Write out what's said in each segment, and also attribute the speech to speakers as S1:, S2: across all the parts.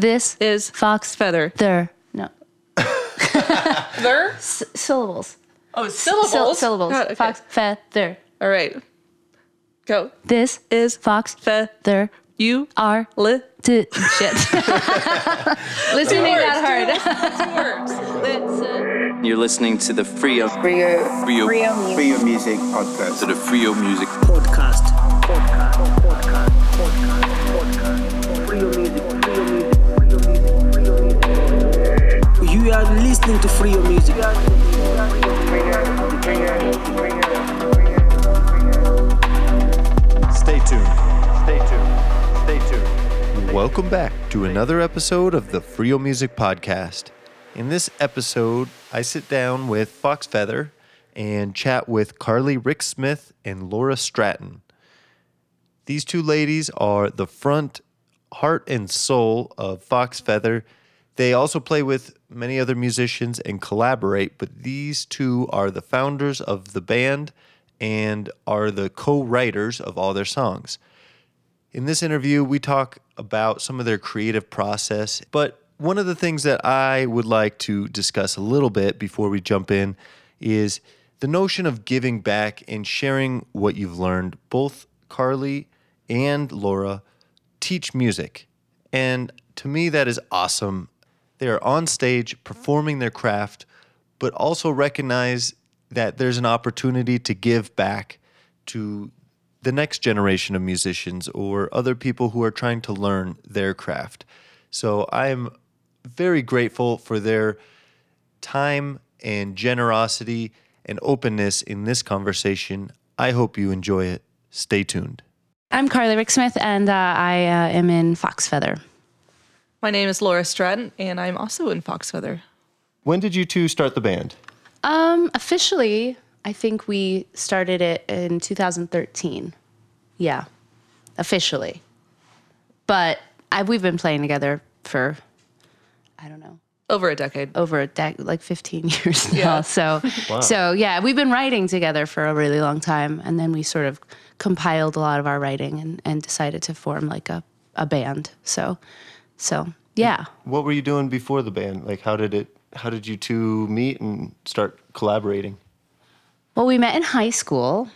S1: This
S2: is Foxfeather.
S1: there. No.
S2: There?
S1: S- syllables.
S2: Oh, syllables.
S1: Syll- syllables.
S2: God, okay.
S1: Foxfeather.
S2: All right. Go.
S1: This
S2: Is
S1: Foxfeather.
S2: You
S1: are
S2: li.
S1: to shit. Listening that hard.
S2: Two words. Lit.
S3: You're listening to the Freio
S4: Freio,
S3: Freio,
S4: Freio Music Podcast.
S3: to the Freio Music
S5: podcast. Podcast. You are listening to Freio music.
S6: Stay tuned. Stay tuned. Stay tuned. Welcome back to another episode of the Freio Music Podcast. In this episode, I sit down with Foxfeather and chat with Carly Ricks Smith and Laura Stratton. These two ladies are the front, heart, and soul of Foxfeather. They also play with many other musicians and collaborate, but these two are the founders of the band and are the co writers of all their songs. In this interview, we talk about some of their creative process, but one of the things that I would like to discuss a little bit before we jump in is the notion of giving back and sharing what you've learned. Both Carly and Laura teach music, and to me, that is awesome. They are on stage performing their craft, but also recognize that there's an opportunity to give back to the next generation of musicians or other people who are trying to learn their craft. So I am very grateful for their time and generosity and openness in this conversation. I hope you enjoy it. Stay tuned.
S1: I'm Carly Ricks Smith, and uh, I uh, am in Foxfeather.
S2: My name is Laura Stratton, and I'm also in Foxfeather.
S6: When did you two start the band?
S1: Um, officially, I think we started it in 2013. Yeah, officially. But I, we've been playing together for, I don't know,
S2: Over a decade.
S1: over a decade, like 15 years now.
S2: Yeah.
S1: So, so yeah, we've been writing together for a really long time, and then we sort of compiled a lot of our writing and, and decided to form like a, a band. So, so yeah.
S6: What were you doing before the band? Like how did it how did you two meet and start collaborating?
S1: Well, we met in high school.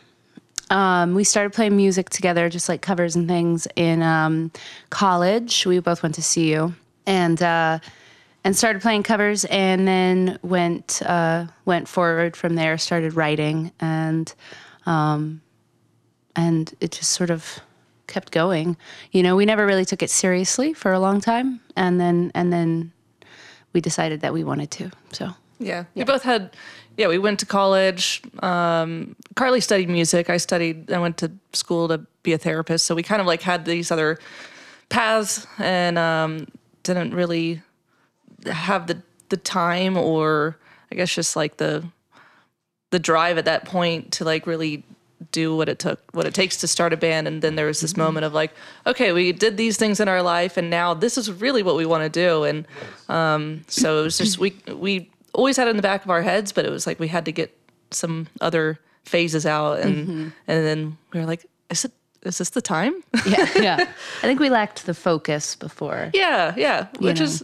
S1: Um, we started playing music together, just like covers and things. In um, college, we both went to CU and uh, and started playing covers, and then went uh, went forward from there. Started writing, and um, and it just sort of kept going. You know, we never really took it seriously for a long time, and then and then we decided that we wanted to. So
S2: Yeah. We both had, yeah, we went to college. Um, Carly studied music. I studied, I went to school to be a therapist. So we kind of like had these other paths and um, didn't really have the, the time or I guess just like the, the drive at that point to like really do what it took what it takes to start a band. And then there was this moment of like okay we did these things in our life and now this is really what we want to do. And um, so it was just we we always had it in the back of our heads but it was like we had to get some other phases out. And and then we were like is it is this the time?
S1: Yeah, yeah. I think we lacked the focus before.
S2: yeah yeah which
S1: know.
S2: is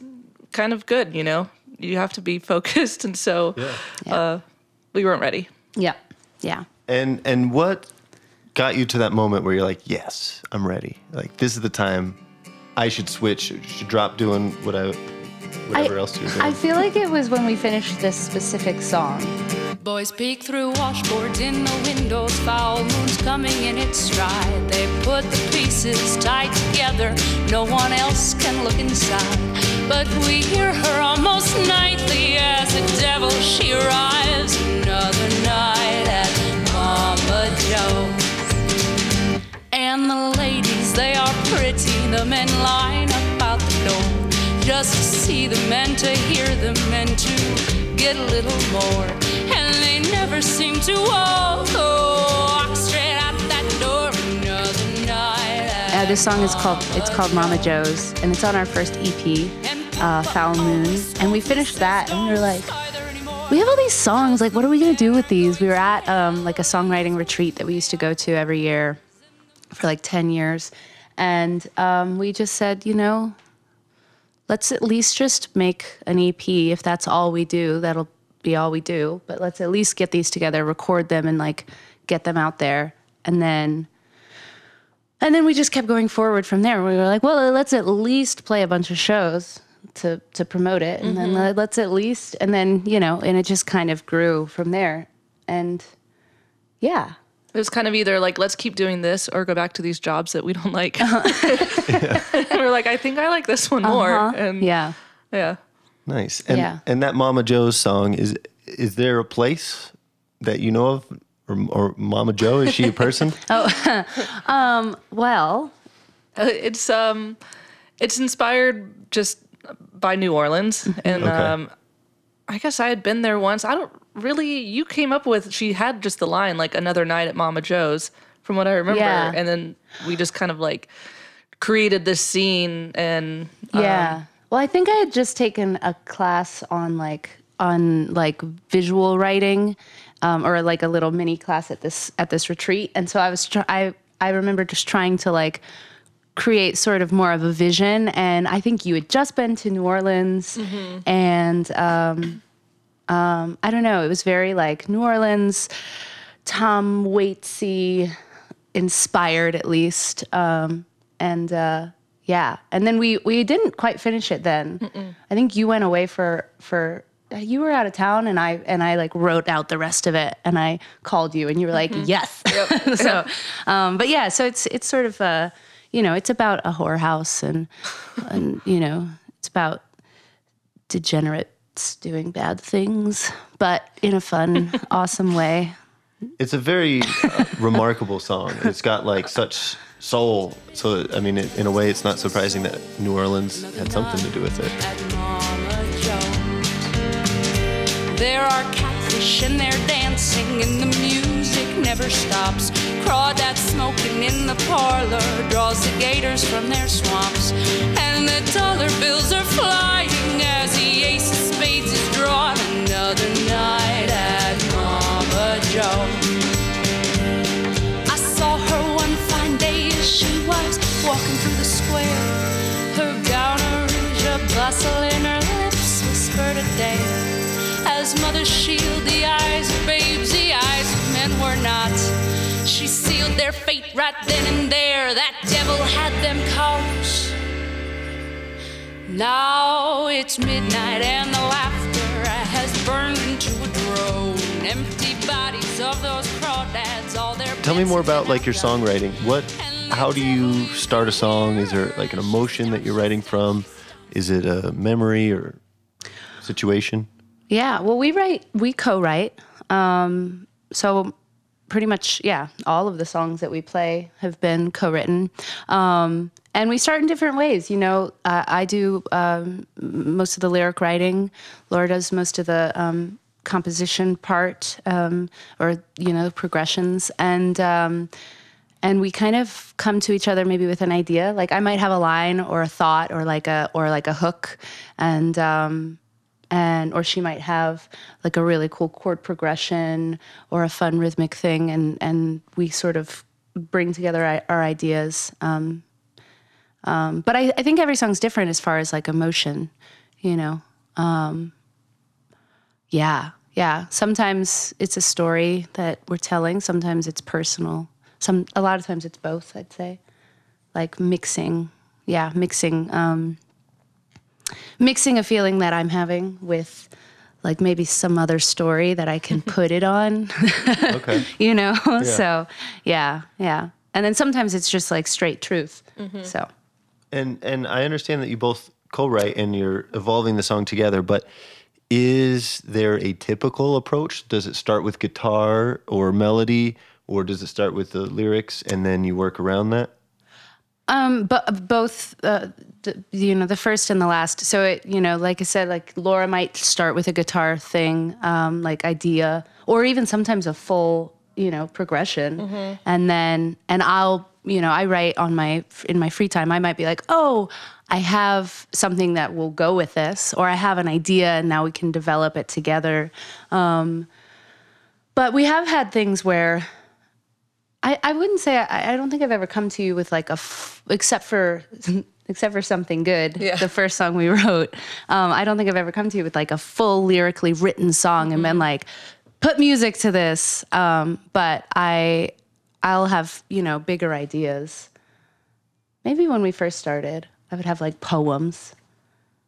S2: kind of good you know? You have to be focused. And so uh, we weren't ready.
S1: Yeah, yeah.
S6: And and what got you to that moment where you're like, yes, I'm ready. Like this is the time I should switch, should drop doing what I whatever else you're doing.
S1: I feel like it was when we finished this specific song.
S7: Boys peek through washboards in the windows, foul moons coming in its stride. They put the pieces tight together, no one else can look inside. But we hear her almost nightly as the devil she arrives. Another night Joe's. And the ladies, they are pretty, the men line up out the door. Just to see them and to hear them and to get a little more. And they never seem to walk, walk straight out that door. Another night.
S1: Uh, this song is called it's called Mama Joe's, and it's on our first EP, uh, Foul Moon. And we finished that, and we were like, we have all these songs. Like, what are we gonna do with these? We were at um, like a songwriting retreat that we used to go to every year for like ten years, and um, we just said, you know, let's at least just make an EP. If that's all we do, that'll be all we do. But let's at least get these together, record them, and like get them out there, and then. And then we just kept going forward from there. We were like, well, let's at least play a bunch of shows to to promote it, and then let- let's at least, and then you know, and it just kind of grew from there. And yeah,
S2: It was kind of either like let's keep doing this or go back to these jobs that we don't like. and we're like, I think I like this one more. And
S1: Uh-huh. yeah.
S2: yeah.
S6: Nice. And
S1: Yeah.
S6: and that Mama Joe's song is is there a place that you know of or, or Mama Joe is she a person?
S1: Um well,
S2: Uh, It's um, it's inspired just by New Orleans, and
S6: Okay.
S2: um, I guess I had been there once. I don't really. You came up with. She had just the line like another night at Mama Joe's, from what I remember,
S1: Yeah.
S2: and then we just kind of like created this scene and
S1: Yeah. well, I think I had just taken a class on like on like visual writing, um, or like a little mini class at this at this retreat, and so I was try- I I remember just trying to like create sort of more of a vision, and I think you had just been to New Orleans, and um, um, I don't know, it was very like New Orleans, Tom Waitsy inspired at least. Um, and uh, yeah, and then we we didn't quite finish it. Then. I think you went away for for you were out of town, and I and I like wrote out the rest of it, and I called you, and you were like, yes. so, um, but yeah, so it's it's sort of a you know it's about a whorehouse, and and you know it's about degenerates doing bad things, but in a fun, awesome way.
S6: It's a very uh, remarkable song. It's got like such soul. So I mean, it, in a way, it's not surprising that New Orleans had something to do with it.
S7: at Mama Joe's. There are catfish and they're dancing, and the music never stops. Crawdads smoking in the parlor draws the gators from their swamps, and the dollar bills are flying as the ace of spades is drawn. Another night at Mama Joe's. I saw her one fine day as she was walking through the square. Her gown a rouge, a bustle in her lips whispered a dare. As mothers shield the eyes not. She sealed their fate right then and there. That devil had them caught. Now it's midnight and the laughter has burned into a drone. Empty bodies of those crawdads, all their
S6: Tell me more about like your songwriting. What? How do you start a song? Is there like an emotion that you're writing from? Is it a memory or situation?
S1: Yeah, well, we write, we co-write. Um, so pretty much, yeah, all of the songs that we play have been co-written, um, and we start in different ways. You know, uh, I do um, most of the lyric writing. Laura does most of the um, composition part, um, or you know, progressions, and. Um, and we kind of come to each other maybe with an idea like i might have a line or a thought or like a or like a hook and um and or she might have like a really cool chord progression or a fun rhythmic thing and and we sort of bring together our, ideas um, um, but I, I think every song's different as far as like emotion you know? Um, yeah yeah. Sometimes it's a story that we're telling. Sometimes it's personal. Some a lot of times it's both i'd say. Like mixing. Yeah mixing um mixing a feeling that i'm having with like maybe some other story that i can mm-hmm. put it on.
S6: Okay.
S1: you know? So yeah yeah. And then sometimes it's just like straight truth. Mm-hmm. So.
S6: And and I understand that you both co-write and you're evolving the song together, but is there a typical approach? Does it start with guitar or melody, or does it start with the lyrics and then you work around that?
S1: Um, but both, uh, the, you know, the first and the last. So it, you know, like I said, like Laura might start with a guitar thing, um, like idea, or even sometimes a full, you know, progression, and then and I'll, you know, I write on my in my free time. I might be like, oh, I have something that will go with this, or I have an idea, and now we can develop it together. Um, but we have had things where I, I wouldn't say I, I don't think I've ever come to you with like a f- except for except for something good,
S2: Yeah.
S1: the first song we wrote. Um, I don't think I've ever come to you with like a full lyrically written song and been like, put music to this. Um, but I, I'll have you know bigger ideas. Maybe when we first started, I would have like poems.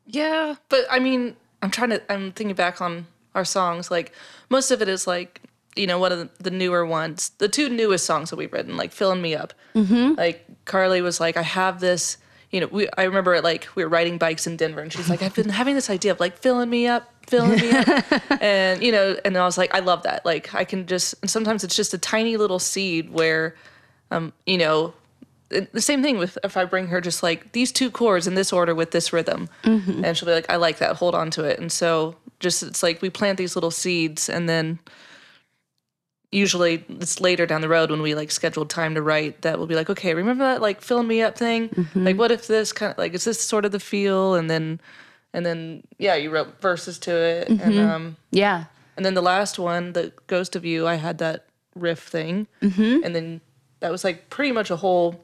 S2: Yeah, but I mean, I'm trying to. I'm thinking back on our songs. Like most of it is like you know one of the, newer ones. The two newest songs that we've written, like "Filling Me Up." Mm-hmm. Like Carly was like, I have this. You know, we. I remember it like we were riding bikes in Denver, and she's like, I've been having this idea of like filling me up, filling me up, and you know, and I was like, I love that. Like I can just. And sometimes it's just a tiny little seed where, um, you know, the same thing with if I bring her just like these two chords in this order with this rhythm, and she'll be like, "I like that. Hold on to it." And so just it's like we plant these little seeds, and then usually it's later down the road when we like scheduled time to write that we'll be like, "Okay, remember that like fill me up thing? Like, what if this kind of like is this sort of the feel?" And then and then yeah, you wrote verses to it, and um,
S1: Yeah,
S2: and then the last one, the Ghost of You, I had that riff thing, mm-hmm. and then that was like pretty much a whole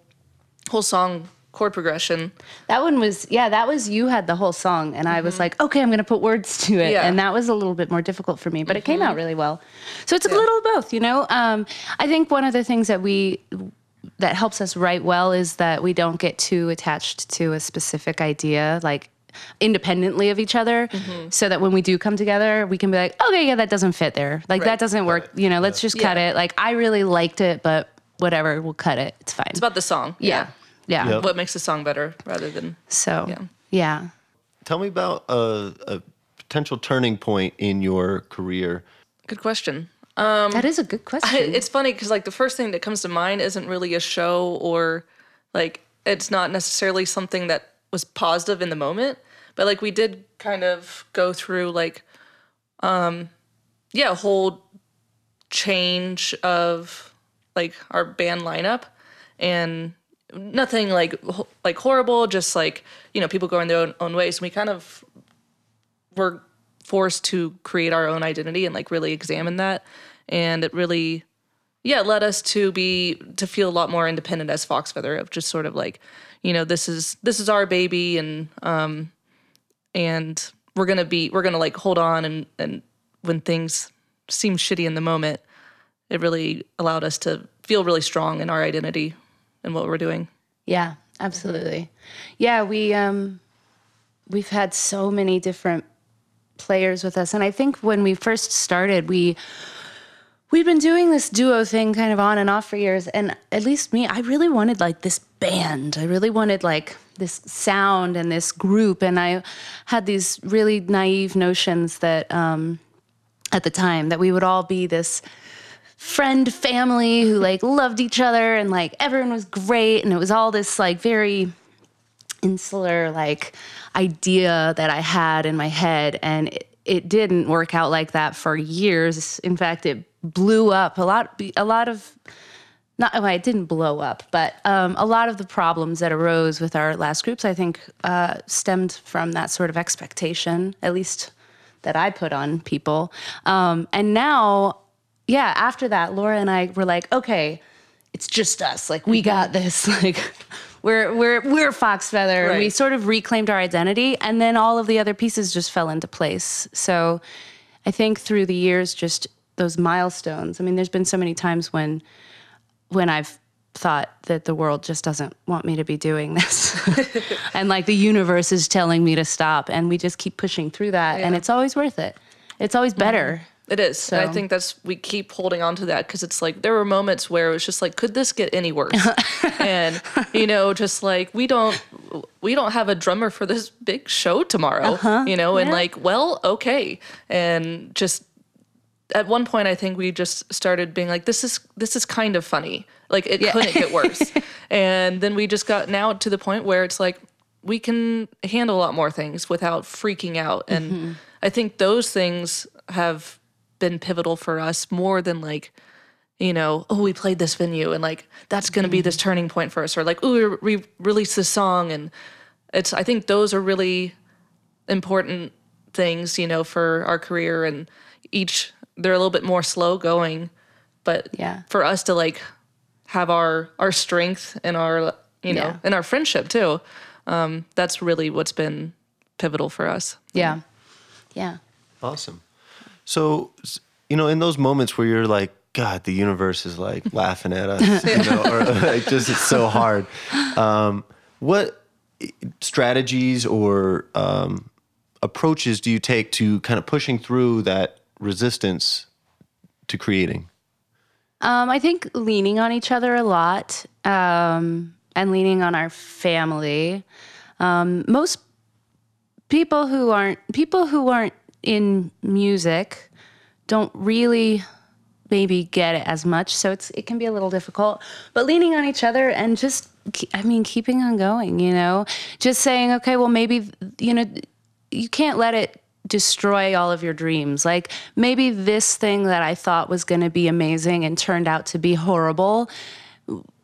S2: whole song chord progression.
S1: that one was yeah. That was you had the whole song, and I was mm-hmm. like, okay, I'm gonna put words to it,
S2: Yeah.
S1: and that was a little bit more difficult for me, but it came out mm-hmm. really well. So it's a little of both, you know. Um, I think one of the things that we that helps us write well is that we don't get too attached to a specific idea, like independently of each other mm-hmm. so that when we do come together we can be like okay yeah that doesn't fit there like that doesn't work you know let's just cut
S2: Yeah.
S1: it like i really liked it but whatever we'll cut it it's fine
S2: It's about the song.
S1: yeah yeah
S6: Yep.
S2: What makes a song better rather than
S1: so
S2: Yeah.
S1: yeah
S6: Tell me about a, a potential turning point in your career.
S2: good question.
S1: that is a good question
S2: I, it's funny because like the first thing that comes to mind isn't really a show or like it's not necessarily something that was positive in the moment, but like we did kind of go through like um yeah, a whole change of like our band lineup and nothing like like horrible just like you know people going their own, own ways. And we kind of were forced to create our own identity and like really examine that. And it really yeah led us to be to feel a lot more independent as Foxfeather of just sort of like you know this is this is our baby and um and we're gonna be we're gonna like hold on. And and when things seem shitty in the moment it really allowed us to feel really strong in our identity and what we're doing
S1: Yeah, absolutely. Yeah, we um we've had so many different players with us and I think when we first started we we've been doing this duo thing kind of on and off for years and at least me I really wanted like this band. I really wanted like this sound and this group and I had these really naive notions that um at the time that we would all be this friend family who like loved each other and like everyone was great. And it was all this like very insular like idea that I had in my head. And it, it didn't work out like that for years. In fact it blew up. A lot a lot of not well, it didn't blow up, but um, a lot of the problems that arose with our last groups, I think, uh, stemmed from that sort of expectation, at least that I put on people. Um, and now, yeah, after that, Laura and I were like, okay, it's just us. Like we got this. Like we're we're we're Foxfeather. And we sort of reclaimed our identity, and then all of the other pieces just fell into place. So, I think through the years, just those milestones. I mean, there's been so many times when when I've thought that the world just doesn't want me to be doing this. and like the universe is telling me to stop and we just keep pushing through that and it's always worth it. It's always better.
S2: It is. And I think that's we keep holding on to that because it's like there were moments where it was just like, could this get any worse? and you know, just like we don't we don't have a drummer for this big show tomorrow. Uh-huh. You know, and like, well, okay. And just at one point I think we just started being like, this is this is kind of funny. Like it couldn't get worse. and then we just got now to the point where it's like we can handle a lot more things without freaking out. And mm-hmm. I think those things have been pivotal for us more than like, you know, oh, we played this venue and like that's going to be this turning point for us, or like, oh, we re- released this song, and it's. I think those are really important things, you know, for our career, and each they're a little bit more slow going, but
S1: Yeah.
S2: for us to like have our our strength and our you know
S1: Yeah.
S2: and our friendship too. um, that's really what's been pivotal for us.
S1: Yeah. Yeah.
S6: Awesome. So, you know, in those moments where you're like, God, the universe is like laughing at us, you know, or like just it's so hard. Um, what strategies or um, approaches do you take to kind of pushing through that resistance to creating?
S1: Um, I think leaning on each other a lot um, and leaning on our family. Um, most people who aren't people who aren't in music don't really maybe get it as much so it's it can be a little difficult. But leaning on each other and just i mean keeping on going you know? Just saying okay well maybe you know you can't let it destroy all of your dreams. Like maybe this thing that i thought was going to be amazing and turned out to be horrible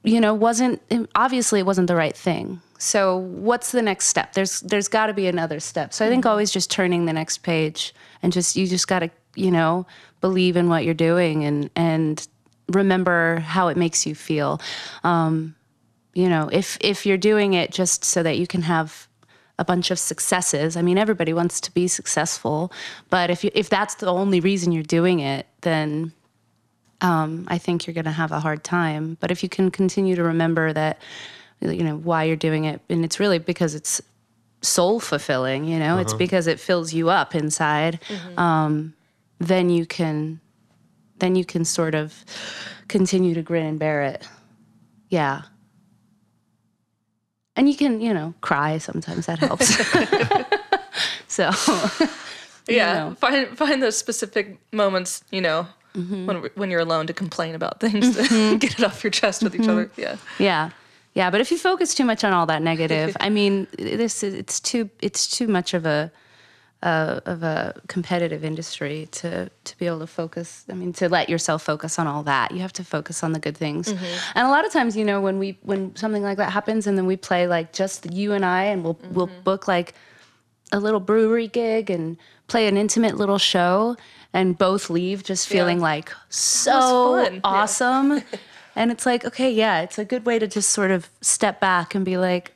S1: you know wasn't obviously it wasn't the right thing so what's the next step? There's there's got to be another step. So i think always just turning the next page and just you just got to you know believe in what you're doing and and remember how it makes you feel. Um, you know if if you're doing it just so that you can have a bunch of successes i mean everybody wants to be successful but if you if that's the only reason you're doing it then um, I think you're going to have a hard time. But if you can continue to remember that, you know, why you're doing it, and it's really because it's soul fulfilling, you know, it's because it fills you up inside, um, then you can, then you can sort of continue to grin and bear it. Yeah. And you can, you know, cry sometimes. That helps. so,
S2: Yeah,
S1: know.
S2: find find those specific moments, you know,
S1: Mm-hmm.
S2: when when you're alone to complain about things, to get it off your chest with each other.
S1: Mm-hmm.
S2: Yeah.
S1: Yeah. Yeah, but if you focus too much on all that negative, I mean, this is it's too it's too much of a uh, of a competitive industry to to be able to focus. I mean, to let yourself focus on all that, you have to focus on the good things. And a lot of times, you know, when we when something like that happens, and then we play like just you and I, and we'll we'll book like a little brewery gig and play an intimate little show and both leave just feeling like so
S2: awesome. Yeah.
S1: awesome and it's like okay yeah it's a good way to just sort of step back and be like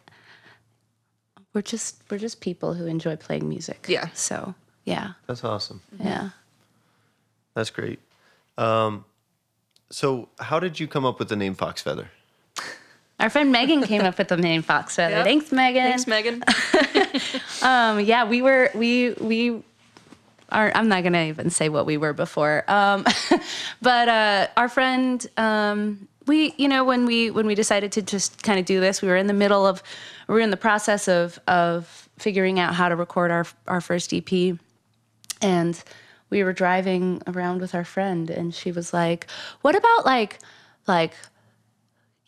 S1: we're just we're just people who enjoy playing music
S2: Yeah.
S1: so yeah
S6: That's awesome.
S1: yeah
S6: That's great. Um, so, how did you come up with the name Foxfeather?
S1: our friend megan came up with the name Foxfeather
S2: Yep.
S1: thanks megan
S2: Thanks, Megan.
S1: Um, yeah, we were we we I'm not gonna even say what we were before. Um, but uh, our friend, um, we you know when we when we decided to just kind of do this, we were in the middle of we were in the process of of figuring out how to record our our first EP, and we were driving around with our friend, and she was like, "What about like like."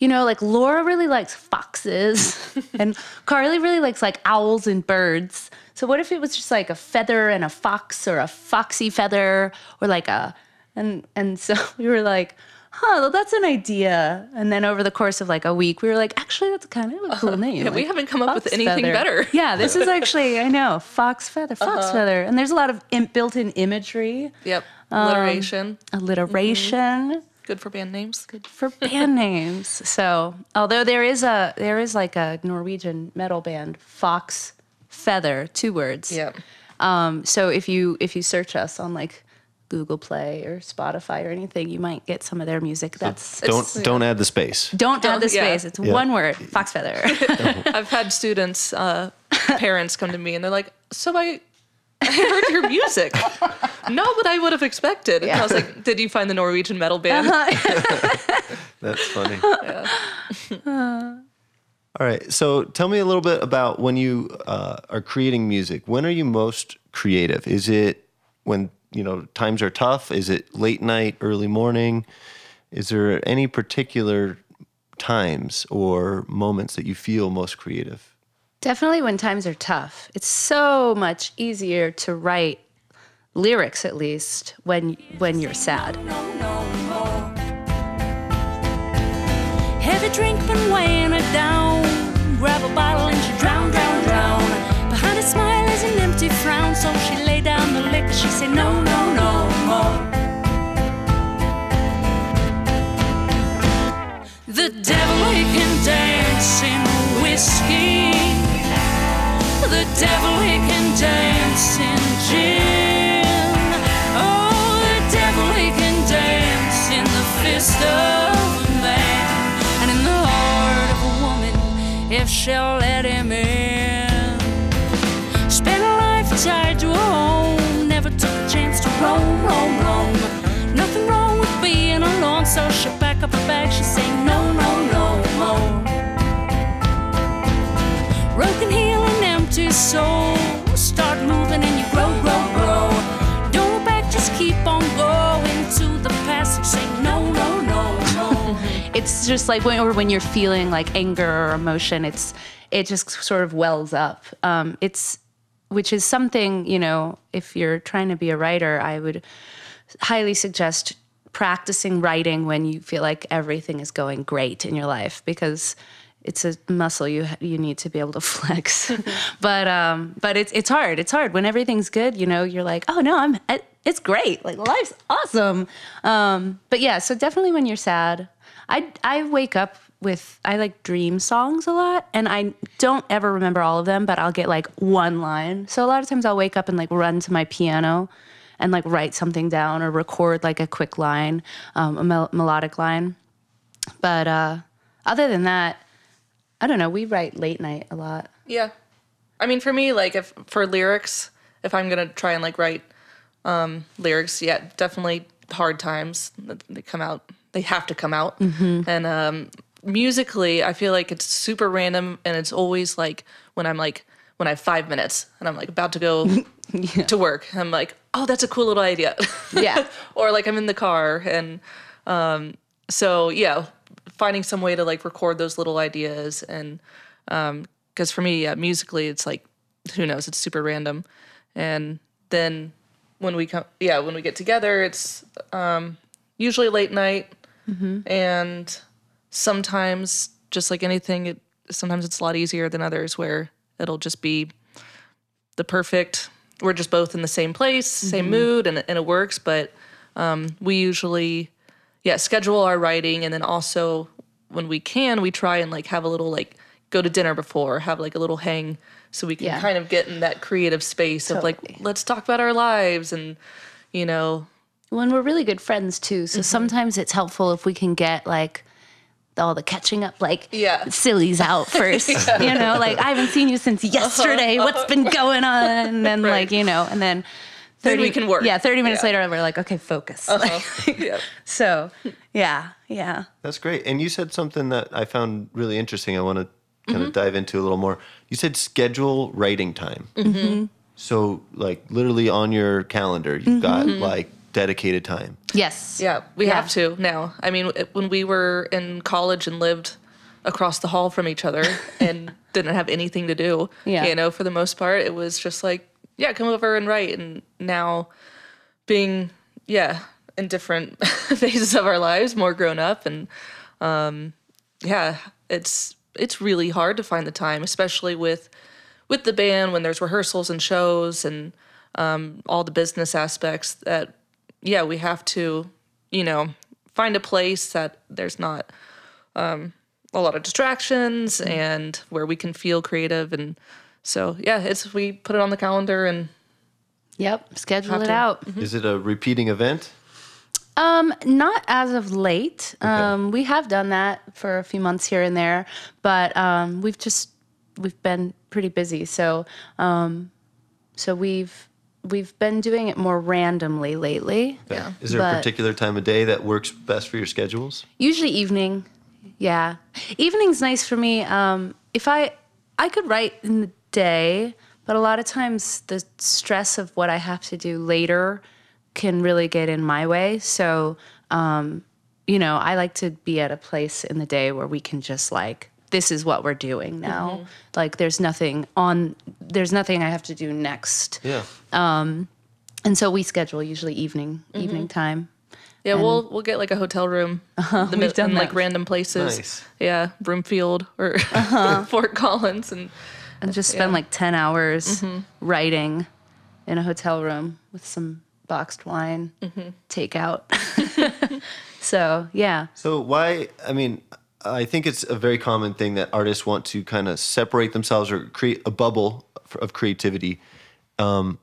S1: you know, like Laura really likes foxes and Carly really likes like owls and birds. So what if it was just like a feather and a fox or a foxy feather or like a and and so we were like, huh, well, that's an idea. And then over the course of like a week, we were like, actually, that's kind of a cool name.
S2: Yeah, we haven't come up with anything
S1: feather.
S2: better.
S1: Yeah, this is actually I know fox feather, fox feather, and there's a lot of in, built-in imagery,
S2: Yep.
S1: Um,
S2: Alliteration.
S1: alliteration
S2: Good for band names.
S1: Good for band names. So, although there is a there is like a Norwegian metal band, Fox Feather, two words.
S2: Yep.
S1: Um, so if you if you search us on like Google Play or Spotify or anything, you might get some of their music. That's
S6: Don't don't add the space.
S1: don't add the
S2: yeah.
S1: space. It's
S6: Yeah.
S1: one word, Fox Feather.
S2: I've had students, uh, parents come to me and they're like, "So I, I heard your music. Not what I would have expected." And I was like, "Did you find the Norwegian metal band?"
S6: That's funny. All right. So tell me a little bit about when you uh, are creating music. When are you most creative? Is it when you know times are tough? Is it late night, early morning? Is there any particular times or moments that you feel most creative?
S1: Definitely when times are tough. It's so much easier to write lyrics at least when when you're sad.
S7: no, no have a drink, and weighing it down. Grab a bottle and she drown, drown, drown. Behind a smile is an empty frown, so she lay down the liquor. She said, No, no, no more. The devil he can dance in whiskey. The devil he can dance in gin. She'll let him in. Spent a life tied to a home, never took a chance to roam, roam, roam.
S1: It's just like when or when you're feeling like anger or emotion it's it just sort of wells up. Um, it's which is something you know if you're trying to be a writer i would highly suggest practicing writing when you feel like everything is going great in your life because it's a muscle you you need to be able to flex. But um but it's it's hard it's hard. When everything's good you know you're like oh no i'm it's great like life's awesome. Um but yeah so definitely when you're sad i i wake up with i like dream songs a lot and i don't ever remember all of them but i'll get like one line so a lot of times i'll wake up and like run to my piano and like write something down or record like a quick line um, a mel- melodic line but uh other than that I don't know. We write late night a lot.
S2: Yeah. I mean, for me, like if for lyrics, if I'm gonna try and like write um, lyrics, yeah, definitely hard times. They come out. They have to come out. And um, musically, I feel like it's super random, and it's always like when I'm like when I have five minutes and I'm like about to go to work. I'm like, oh, that's a cool little idea.
S1: Yeah.
S2: or like I'm in the car and um, so yeah, finding some way to like record those little ideas and because for me, yeah, musically, it's like who knows, it's super random, and then when we come, yeah, when we get together, it's um, usually late night, and sometimes just like anything, it sometimes it's a lot easier than others where it'll just be the perfect. We're just both in the same place, same mood, and, and it works. But um, we usually, yeah, schedule our writing, and then also when we can, we try and like have a little like go to dinner before, have like a little hang, so we can
S1: Yeah.
S2: kind of get in that creative space of like let's talk about our lives and you know
S1: When we're really good friends too. So sometimes it's helpful if we can get like all the catching up, like
S2: Yeah.
S1: sillies out first. You know, like I haven't seen you since yesterday. What's been going on? And then
S2: Right.
S1: like you know, and then.
S2: Then we can work.
S1: Yeah, 30 minutes
S2: Yeah.
S1: later, we're like, okay, focus.
S2: yeah.
S1: so, yeah, yeah.
S6: That's great. And you said something that I found really interesting. I want to kind
S1: Mm-hmm.
S6: of dive into a little more. You said schedule writing time.
S1: Mm-hmm.
S6: So, like, literally on your calendar, you've got
S1: Mm-hmm.
S6: like dedicated time.
S1: Yes.
S2: Yeah, we
S1: Yeah.
S2: have to now. I mean, when we were in college and lived across the hall from each other and didn't have anything to do,
S1: Yeah.
S2: you know, for the most part, it was just like, yeah, come over and write. And now being, yeah, in different phases of our lives, more grown up and um, yeah, it's it's really hard to find the time, especially with with the band when there's rehearsals and shows and um, all the business aspects. That yeah, we have to you know find a place that there's not um, a lot of distractions and where we can feel creative and so yeah, it's we put it on the calendar and
S1: Yep. Schedule it
S2: to.
S1: out.
S6: Is it a repeating event?
S1: Um, not as of late. Um, we have done that for a few months here and there, but um, we've just we've been pretty busy. So, um, so we've we've been doing it more randomly lately.
S2: Yeah.
S6: Is there a particular time of day that works best for your schedules?
S1: Usually evening. Yeah, evening's nice for me. Um, if I I could write in the day, but a lot of times the stress of what I have to do later can really get in my way. So, um, you know, I like to be at a place in the day where we can just like this is what we're doing now. Mm-hmm. Like there's nothing on there's nothing I have to do next.
S6: Yeah.
S1: Um And so we schedule usually evening mm-hmm. evening time.
S2: yeah, we'll we'll get like a hotel room uh-huh, the mid-
S1: done
S2: in like random places.
S6: Nice.
S2: Yeah, Broomfield or uh-huh. Fort Collins and
S1: and just spend like 10 hours mm-hmm. writing in a hotel room with some boxed wine, takeout. so, yeah.
S6: So why? I mean, I think it's a very common thing that artists want to kind of separate themselves or create a bubble of creativity. Um,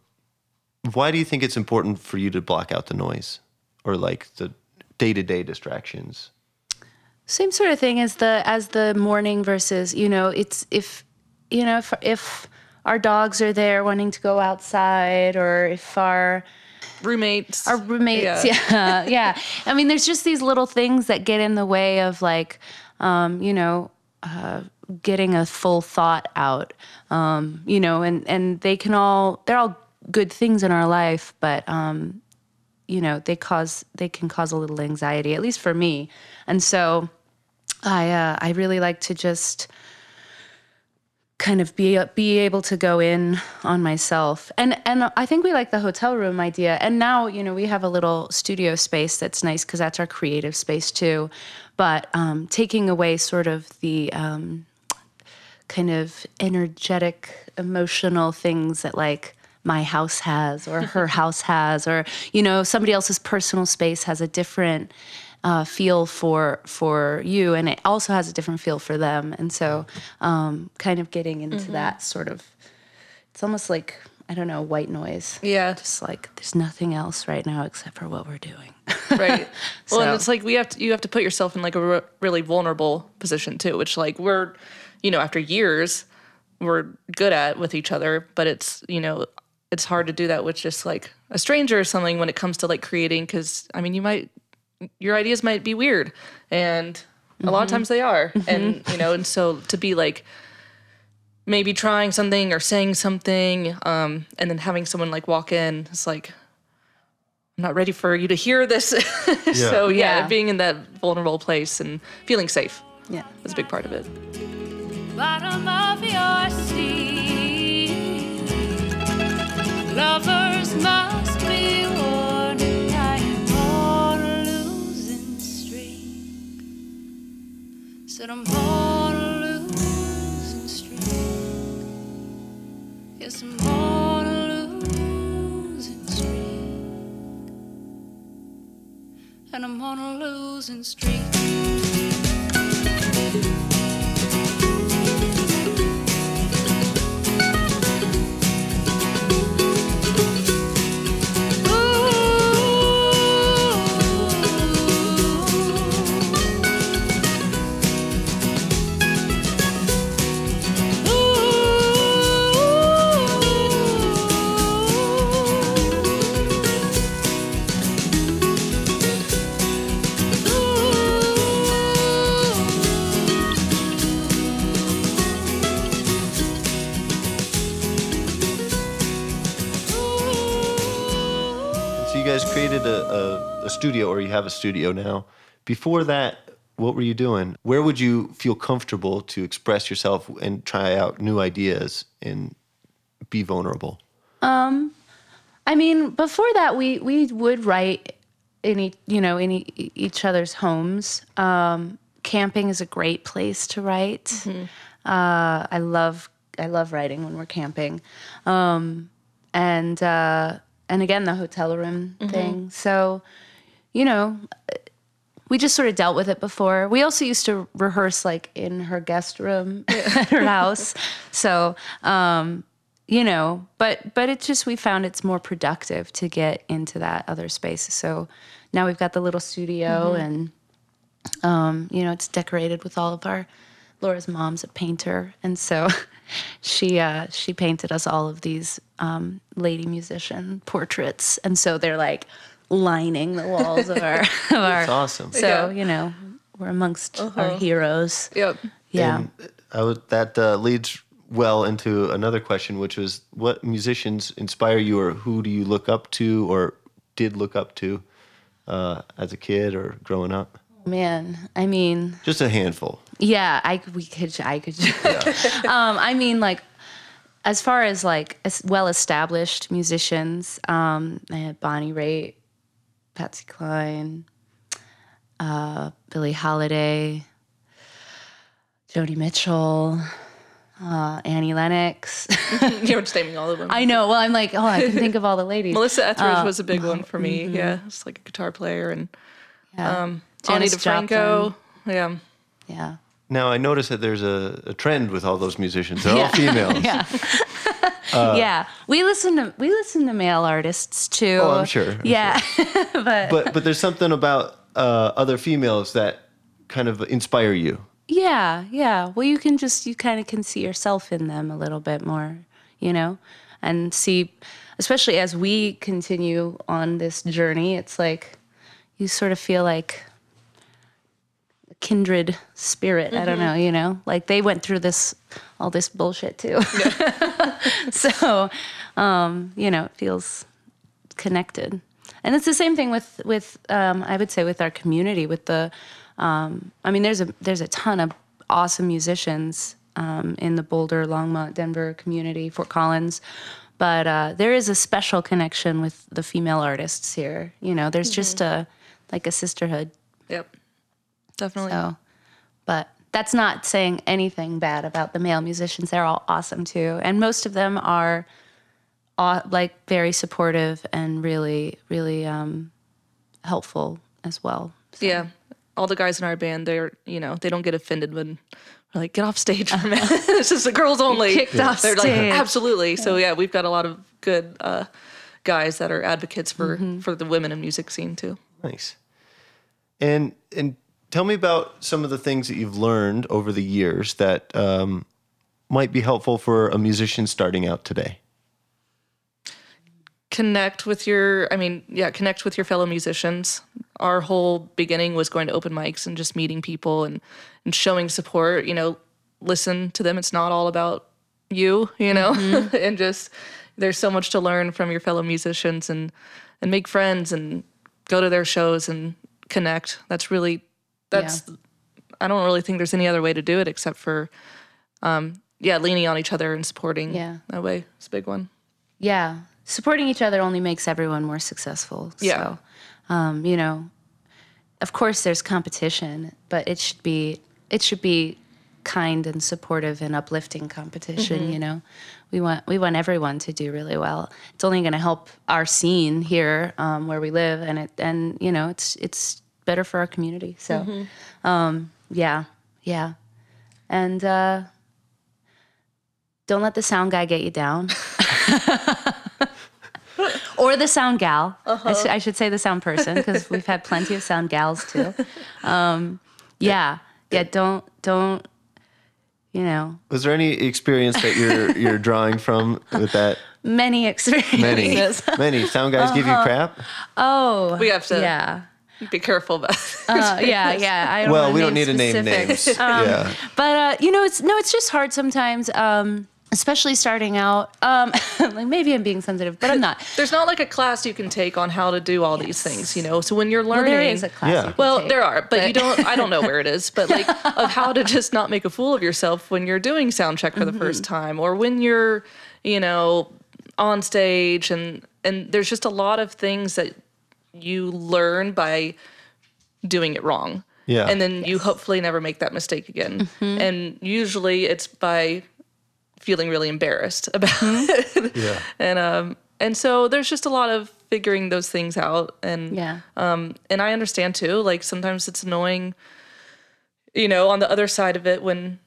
S6: why do you think it's important for you to block out the noise or like the day-to-day distractions?
S1: Same sort of thing as the as the morning versus you know it's if you know if if our dogs are there wanting to go outside or if our
S2: Roommates.
S1: our roommates yeah. yeah i mean there's just these little things that get in the way of like um, you know uh, getting a full thought out. Um, you know and and they can all they're all good things in our life but um, you know they cause they can cause a little anxiety at least for me. And so i uh, i really like to just kind of be be able to go in on myself. And and I think we like the hotel room idea. And now you know we have a little studio space that's nice because that's our creative space too but um, taking away sort of the um, kind of energetic emotional things that like my house has or her house has or you know somebody else's personal space has a different uh, feel for for you and it also has a different feel for them. And so um, kind of getting into that sort of it's almost like i don't know white noise.
S2: Yeah.
S1: just like there's nothing else right now except for what we're doing
S2: right. Well and it's like we have to you have to put yourself in like a re- really vulnerable position too which like we're you know after years we're good at with each other but it's you know it's hard to do that with just like a stranger or something when it comes to like creating because i mean you might your ideas might be weird and a lot of times they are. And you know and so to be like maybe trying something or saying something um and then having someone like walk in it's like I'm not ready for you to hear this. so yeah,
S1: Yeah.
S2: being in that vulnerable place and feeling safe
S1: yeah
S2: is a big part of it.
S7: bottom of your sea. Lovers must be warned. I am on a losing streak. Said I'm on a losing streak. Yes, I'm And I'm on a losing streak.
S6: A, a studio, or you have a studio now. Before that, what were you doing? Where would you feel comfortable to express yourself and try out new ideas and be vulnerable?
S1: Um, I mean, before that, we we would write in each, you know in e- each other's homes. Um, camping is a great place to write. Uh, I love I love writing when we're camping, um, and uh, and again the hotel room thing. So, you know, we just sort of dealt with it before. We also used to rehearse like in her guest room at her house. So, um, you know, but but it's just we found it's more productive to get into that other space. So now we've got the little studio and um, you know, it's decorated with all of our Laura's mom's a painter and so she uh she painted us all of these um lady musician portraits and so they're like lining the walls of our of our
S6: It's awesome.
S1: so
S2: Yeah.
S1: you know we're amongst our heroes.
S2: Yep.
S1: Yeah.
S6: And I would, that uh, leads well into another question, which was what musicians inspire you, or who do you look up to, or did look up to uh, as a kid or growing up?
S1: Man, I mean,
S6: Just a handful.
S1: yeah, I we could I could. um, I mean, like as far as like as well established musicians, um, I had Bonnie Raitt, Patsy Cline, uh, Billie Holiday, Joni Mitchell, uh, Annie Lennox.
S2: you were just naming all of them.
S1: I know. Well, I'm like, oh, I can think of all the ladies.
S2: Melissa Etheridge was a big one for me. Yeah, it's like a guitar player and
S1: yeah.
S2: um, Ani
S1: Janis
S2: DiFranco. Yeah.
S1: yeah.
S6: Now I notice that there's a, a trend with all those musicians. They're all
S1: Yeah.
S6: females.
S1: Yeah. yeah, we listen to we listen to male artists too.
S6: Oh, I'm sure, I'm
S1: yeah, but
S6: But but there's something about uh, other females that kind of inspire you.
S1: yeah, yeah. Well, you can just you kind of can see yourself in them a little bit more, you know, and see, especially as we continue on this journey. It's like you sort of feel like kindred spirit. I don't know, you know, like they went through this all this bullshit too. so, um, you know, it feels connected. And it's the same thing with with um, I would say with our community. With the, um, I mean, there's a there's a ton of awesome musicians um, in the Boulder, Longmont, Denver community, Fort Collins. But uh, there is a special connection with the female artists here. You know, there's just a like a sisterhood.
S2: Yep. Definitely.
S1: So, but that's not saying anything bad about the male musicians. They're all awesome too, and most of them are, aw- like very supportive and really, really um, helpful as well. So,
S2: Yeah. All the guys in our band, they're, you know, they don't get offended when we're like, get off stage for a minute. this is the girls only.
S1: kicked off
S2: They're
S1: stage.
S2: like, absolutely. So yeah, we've got a lot of good uh, guys that are advocates for, for the women in music scene too.
S6: Nice. And and tell me about some of the things that you've learned over the years that um, might be helpful for a musician starting out today.
S2: connect with your i mean yeah connect with your fellow musicians. Our whole beginning was going to open mics and just meeting people and and showing support you know listen to them. It's not all about you you know? And just there's so much to learn from your fellow musicians and and make friends and go to their shows and connect. That's really that's i don't really think there's any other way to do it except for um yeah leaning on each other and supporting
S1: Yeah.
S2: that way it's a big one
S1: yeah, supporting each other only makes everyone more successful.
S2: Yeah.
S1: So, um, you know, of course there's competition, but it should be it should be kind and supportive and uplifting competition. You know, we want we want everyone to do really well. It's only going to help our scene here um, where we live, and it and you know it's it's better for our community. So, um, yeah, yeah, and uh, don't let the sound guy get you down. or the sound gal. I, sh- I should say the sound person because we've had plenty of sound gals too. Um, yeah, yeah. Don't don't. You know,
S6: Was there any experience that you're you're drawing from with that?
S1: many experiences.
S6: Many, many sound guys give you crap.
S1: Oh,
S2: we have to
S1: yeah,
S2: be careful about
S1: uh, yeah, yeah. I don't
S6: Well, we don't need
S1: name
S6: to name
S1: specifics.
S6: names. yeah.
S1: But uh, you know, it's no, it's just hard sometimes. Um, especially starting out. Um, like maybe I'm being sensitive, but I'm not.
S2: There's not like a class you can take on how to do all these things, you know. So when you're
S1: Well,
S2: learning,
S1: there is a class.
S6: Yeah.
S1: you can
S2: well,
S1: take,
S2: there are, but, you don't. I don't know where it is, but like of how to just not make a fool of yourself when you're doing sound check for the first
S1: Mm-hmm.
S2: time, or when you're, you know, on stage, and and there's just a lot of things that you learn by doing it wrong.
S6: Yeah.
S2: And then you hopefully never make that mistake again.
S1: Mm-hmm.
S2: And usually it's by feeling really embarrassed about it.
S6: Yeah.
S2: And um and so there's just a lot of figuring those things out and
S1: Yeah.
S2: um and I understand too like sometimes it's annoying you know on the other side of it when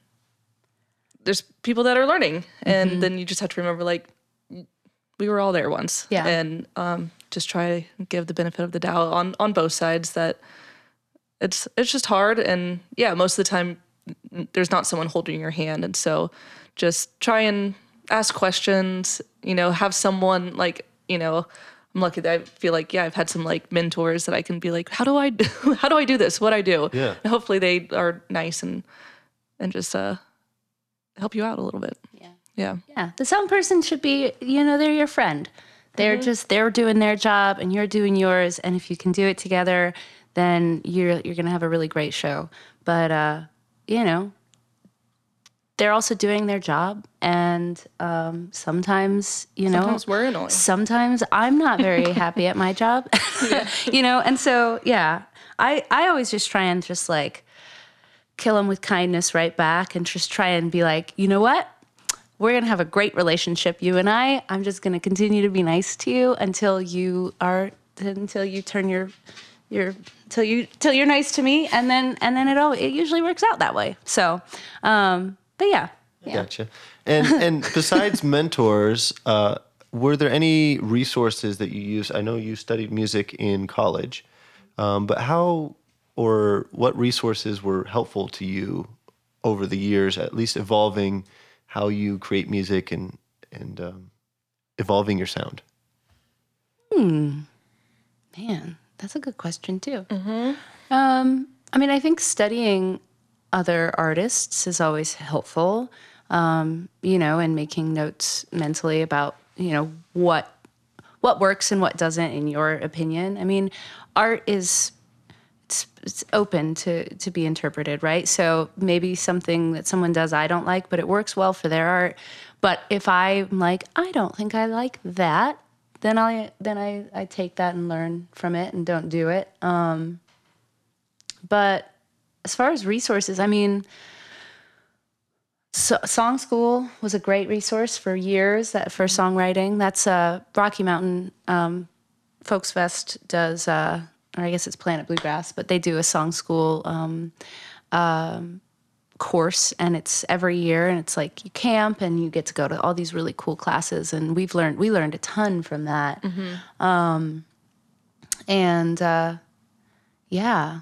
S2: there's people that are learning and
S1: Mm-hmm.
S2: then you just have to remember like we were all there once
S1: Yeah.
S2: and um just try to give the benefit of the doubt on on both sides that it's it's just hard. And yeah most of the time there's not someone holding your hand. And so just try and ask questions you know have someone like you know i'm lucky that i feel like yeah i've had some like mentors that i can be like how do i do how do i do this? What i do?
S6: Yeah.
S2: and hopefully they are nice and and just uh help you out a little bit.
S1: Yeah.
S2: yeah.
S1: Yeah, the sound person should be, you know, they're your friend. They're just they're doing their job and you're doing yours, and if you can do it together, then you're you're gonna have a really great show. But uh, you know, they're also doing their job, and um, sometimes you know,
S2: Sometimes we're annoying.
S1: Sometimes I'm not very happy at my job, you know, and so yeah, I I always just try and just like kill them with kindness right back, and just try and be like, you know what we're going to have a great relationship you and i i'm just going to continue to be nice to you until you are until you turn your your till you till you're nice to me and then and then it all it usually works out that way so um but yeah Yeah.
S6: Gotcha. And and besides mentors, uh, were there any resources that you use? I know you studied music in college, um, but how or what resources were helpful to you over the years, at least evolving how you create music and and um, evolving your sound?
S1: Hmm, Man, that's a good question too. Um, I mean, I think studying other artists is always helpful. Um, you know, and making notes mentally about you know what what works and what doesn't in your opinion. I mean, art is it's, open to to be interpreted, right? So maybe something that someone does I don't like, but it works well for their art. But if I'm like, I don't think I like that, then I then I, I take that and learn from it and don't do it. Um, but as far as resources, I mean, so, Song School was a great resource for years that for songwriting. That's uh, Rocky Mountain um, Folks Fest does, uh, or I guess it's Planet Bluegrass, but they do a Song School um, um, course, and it's every year, and it's like you camp and you get to go to all these really cool classes, and we've learned we learned a ton from that. Um, and uh, yeah,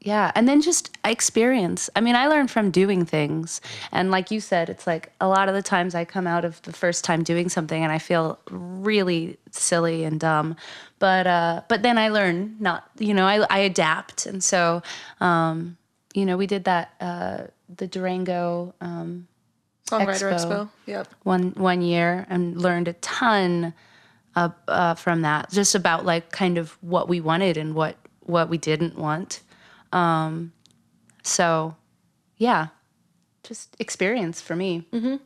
S1: yeah. And then just experience. I mean, I learn from doing things. And like you said, it's like a lot of the times I come out of the first time doing something and I feel really silly and dumb. But uh, but then I learn not, you know, I, I adapt. And so, um, you know, we did that, uh, the Durango um,
S2: Songwriter
S1: Expo.
S2: Expo. Yep.
S1: one one year and learned a ton uh, uh, from that, just about like kind of what we wanted and what what we didn't want. Um, so, yeah, just experience for me, mm-hmm.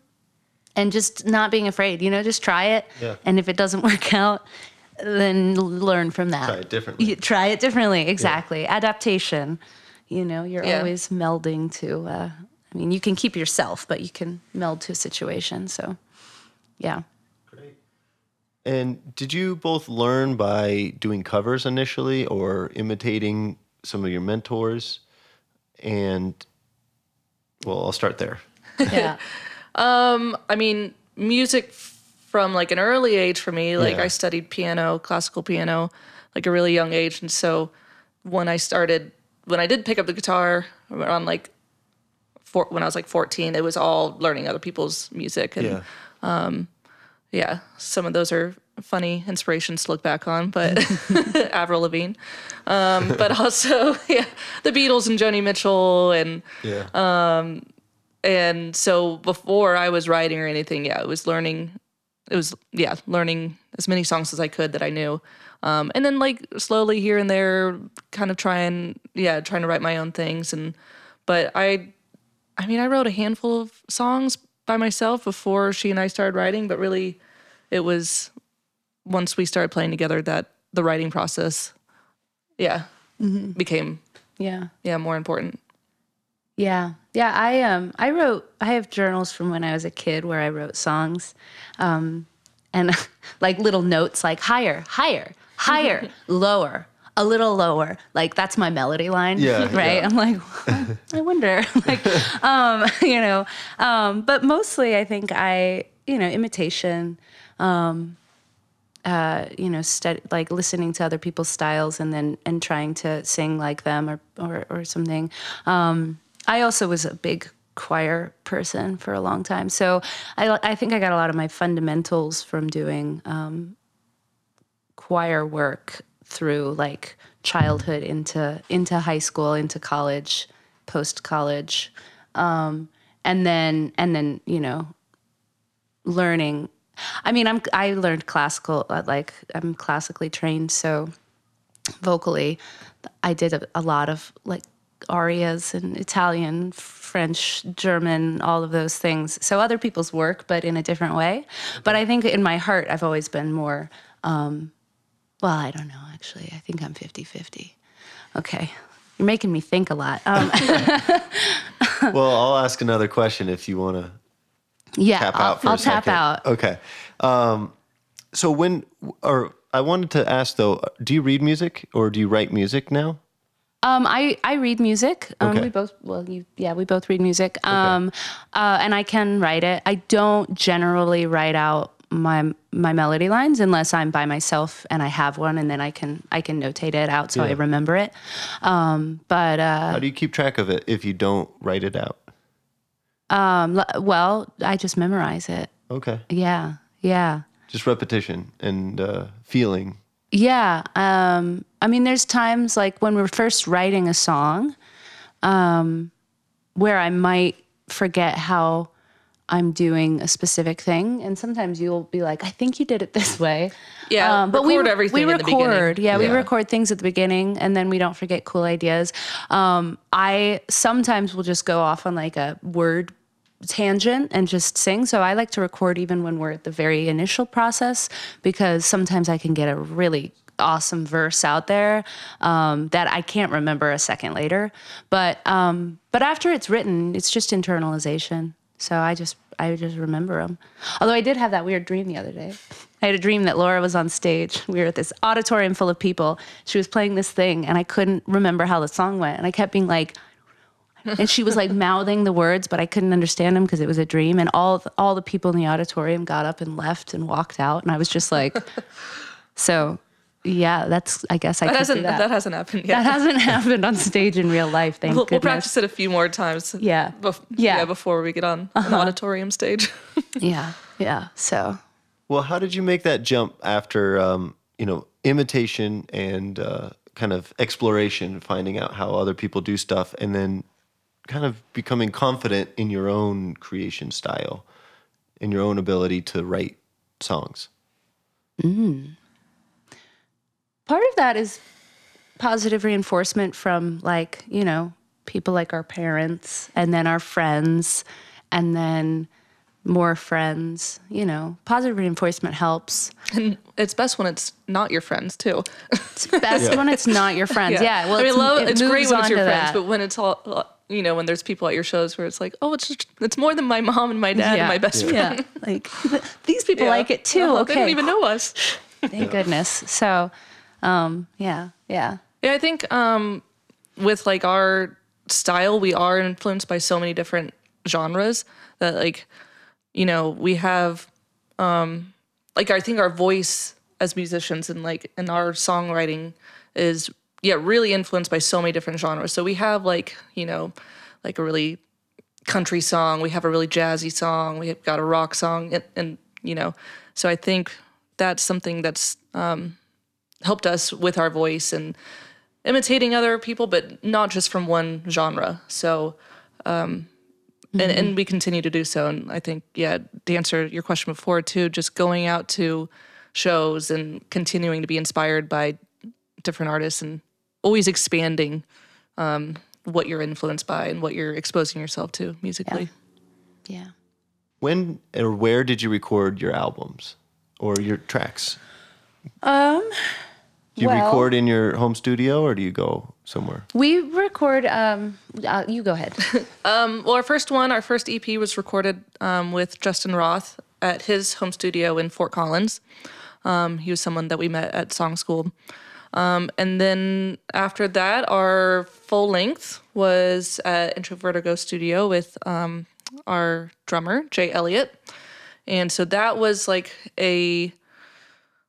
S1: and just not being afraid. You know, just try it,
S6: Yeah.
S1: and if it doesn't work out, then learn from that.
S6: Try it differently.
S1: You try it differently. Exactly, adaptation. You know, you're
S2: Yeah.
S1: always melding to. Uh, I mean, you can keep yourself, but you can meld to a situation. So, yeah. Great.
S6: And did you both learn by doing covers initially or imitating some of your mentors? And well, I'll start there.
S1: Yeah.
S2: Um, I mean, music from like an early age for me, like
S6: Yeah.
S2: I studied piano, classical piano, like a really young age. And so when I started, when I did pick up the guitar around like, four, when I was like 14, it was all learning other people's music. And
S6: Yeah.
S2: Um, yeah, some of those are funny inspirations to look back on, but Avril Lavigne. Um, but also, yeah, the Beatles and Joni Mitchell and
S6: Yeah.
S2: and so before I was writing or anything, yeah, it was learning. It was yeah, learning as many songs as I could that I knew, um, and then like slowly here and there, kind of trying yeah, trying to write my own things. And but I, I mean, I wrote a handful of songs by myself before she and I started writing. But really, it was once we started playing together that the writing process, yeah, became
S1: yeah.
S2: yeah more important.
S1: Yeah. Yeah. I um I wrote I have journals from when I was a kid where I wrote songs. Um and like little notes like higher, higher, higher, lower, a little lower. Like that's my melody line.
S6: Yeah,
S1: Right.
S6: yeah.
S1: I'm like, "Huh, I wonder. like um, you know. Um, but mostly I think I, you know, imitation, um, uh, you know, stud- like listening to other people's styles and then and trying to sing like them or or, or something. Um, I also was a big choir person for a long time, so I I think I got a lot of my fundamentals from doing um, choir work through like childhood into into high school, into college, post college, um, and then and then you know learning. I mean i'm i learned classical uh, like i'm classically trained so vocally i did a, a lot of like arias and italian french german all of those things. So other people's work but in a different way. But i think in my heart i've always been more um, well i don't know actually i think i'm 50-50 okay you're making me think a lot um,
S6: well, I'll ask another question if you want to
S1: yeah
S6: tap
S1: I'll,
S6: out for
S1: I'll
S6: a second.
S1: tap out
S6: Okay. Um, so when or I wanted to ask though, do you read music or do you write music now?
S1: Um, I, I read music. Um,
S6: Okay.
S1: We both, well, you, yeah, we both read music. Um, uh, and I can write it. I don't generally write out my my melody lines unless I'm by myself and I have one, and then I can I can notate it out so I remember it. Um, but uh,
S6: How do you keep track of it if you don't write it out?
S1: um, well, I just memorize it.
S6: Okay.
S1: Yeah, yeah.
S6: Just repetition and uh, feeling.
S1: Yeah. Um, I mean, there's times like when we're first writing a song um, where I might forget how I'm doing a specific thing. And sometimes you'll be like, I think you did it this way.
S2: Yeah,
S1: but we
S2: record
S1: re-
S2: everything
S1: We
S2: in the beginning.
S1: record. yeah, we record things at the beginning and then we don't forget cool ideas. Um, I sometimes will just go off on like a word tangent and just sing. So I like to record even when we're at the very initial process because sometimes I can get a really awesome verse out there um, that I can't remember a second later. But um, but after it's written, it's just internalization. So I just I just remember them. Although I did have that weird dream the other day. I had a dream that Laura was on stage. We were at this auditorium full of people. She was playing this thing, and I couldn't remember how the song went. And I kept being like, and she was like mouthing the words, but I couldn't understand them because it was a dream. And all all the people in the auditorium got up and left and walked out, and I was just like, so yeah, that's I guess I
S2: That
S1: could
S2: hasn't
S1: do
S2: that.
S1: that.
S2: hasn't happened yet.
S1: That hasn't happened on stage in real life. Thank
S2: we'll, we'll practice it a few more times.
S1: Yeah.
S2: Bef-
S1: Yeah. Uh-huh.
S2: Before we get on an auditorium stage.
S1: Yeah, yeah. So
S6: Well, how did you make that jump after, um, you know, imitation and uh, kind of exploration, finding out how other people do stuff, and then kind of becoming confident in your own creation style, in your own ability to write songs?
S1: Part of that is positive reinforcement from like you know people like our parents and then our friends and then more friends you know positive reinforcement helps
S2: and it's best when it's not your friends too.
S1: it's best when it's not your friends yeah, well
S2: I mean,
S1: it's,
S2: love,
S1: it
S2: it's great when it's your friends,
S1: that.
S2: but when it's all, you know, when there's people at your shows where it's like, oh, it's just, it's more than my mom and my dad and my best friend.
S1: yeah like these people
S2: Yeah.
S1: like it too
S2: Uh-huh.
S1: okay
S2: They don't even know us.
S1: thank goodness so um yeah yeah
S2: Yeah, I think um, with like our style, we are influenced by so many different genres that like, you know, we have um, like I think our voice as musicians and like in our songwriting is yeah really influenced by so many different genres. So we have like you know like a really country song, we have a really jazzy song, we have got a rock song, and, and you know, so I think that's something that's um, helped us with our voice and imitating other people, but not just from one genre. So, um, and, and we continue to do so. And I think, yeah, to answer your question before too, just going out to shows and continuing to be inspired by different artists and always expanding um, what you're influenced by and what you're exposing yourself to musically.
S1: yeah
S6: When or where did you record your albums or your tracks?
S1: um
S6: Do you
S1: Well-
S6: record in your home studio or do you go somewhere?
S1: we record um uh, you go ahead
S2: Well, our first one, our first EP was recorded um, with Justin Roth at his home studio in Fort Collins. Um, he was someone that we met at Song School. Um, and then after that, our full length was at Introvertigo Studio with um, our drummer, Jay Elliott. And so that was like a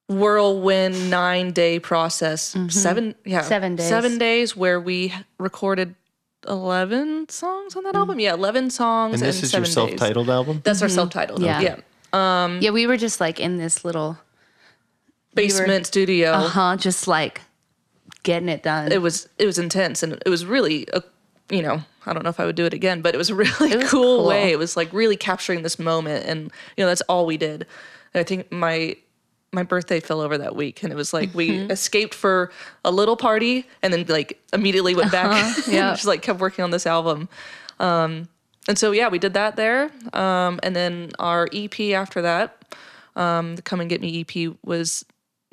S2: whirlwind nine day process. Mm-hmm. Seven, yeah.
S1: Seven days.
S2: Seven days where we recorded 11 songs on that mm. album. Yeah, 11 songs.
S6: And this
S2: in
S6: is your
S2: seven days.
S6: self-titled album?
S2: That's our mm-hmm. self-titled.
S1: Yeah.
S2: Yeah.
S1: Um, yeah we were just like in this little
S2: Basement studio.
S1: uh-huh just like getting it done
S2: It was it was intense and it was really a, you know, I don't know if I would do it again, but it was a really
S1: was
S2: cool,
S1: cool.
S2: way. It was like really capturing this moment and you know, that's all we did. And I think my my birthday fell over that week and it was like we
S1: Mm-hmm.
S2: escaped for a little party and then like immediately went back
S1: Uh-huh. yeah.
S2: and just like kept working on this album. Um and so yeah, we did that there. Um and then our EP after that, um the Come and Get Me EP was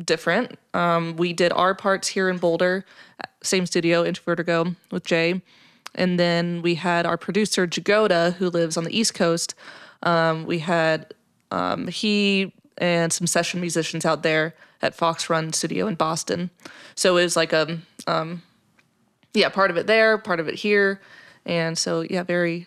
S2: different. Um, we did our parts here in Boulder, same studio, Into Vertigo with Jay. And then we had our producer, Jagoda, who lives on the East Coast. Um, we had um, he and some session musicians out there at Fox Run Studio in Boston. So it was like a, um, yeah, part of it there, part of it here, and so yeah, very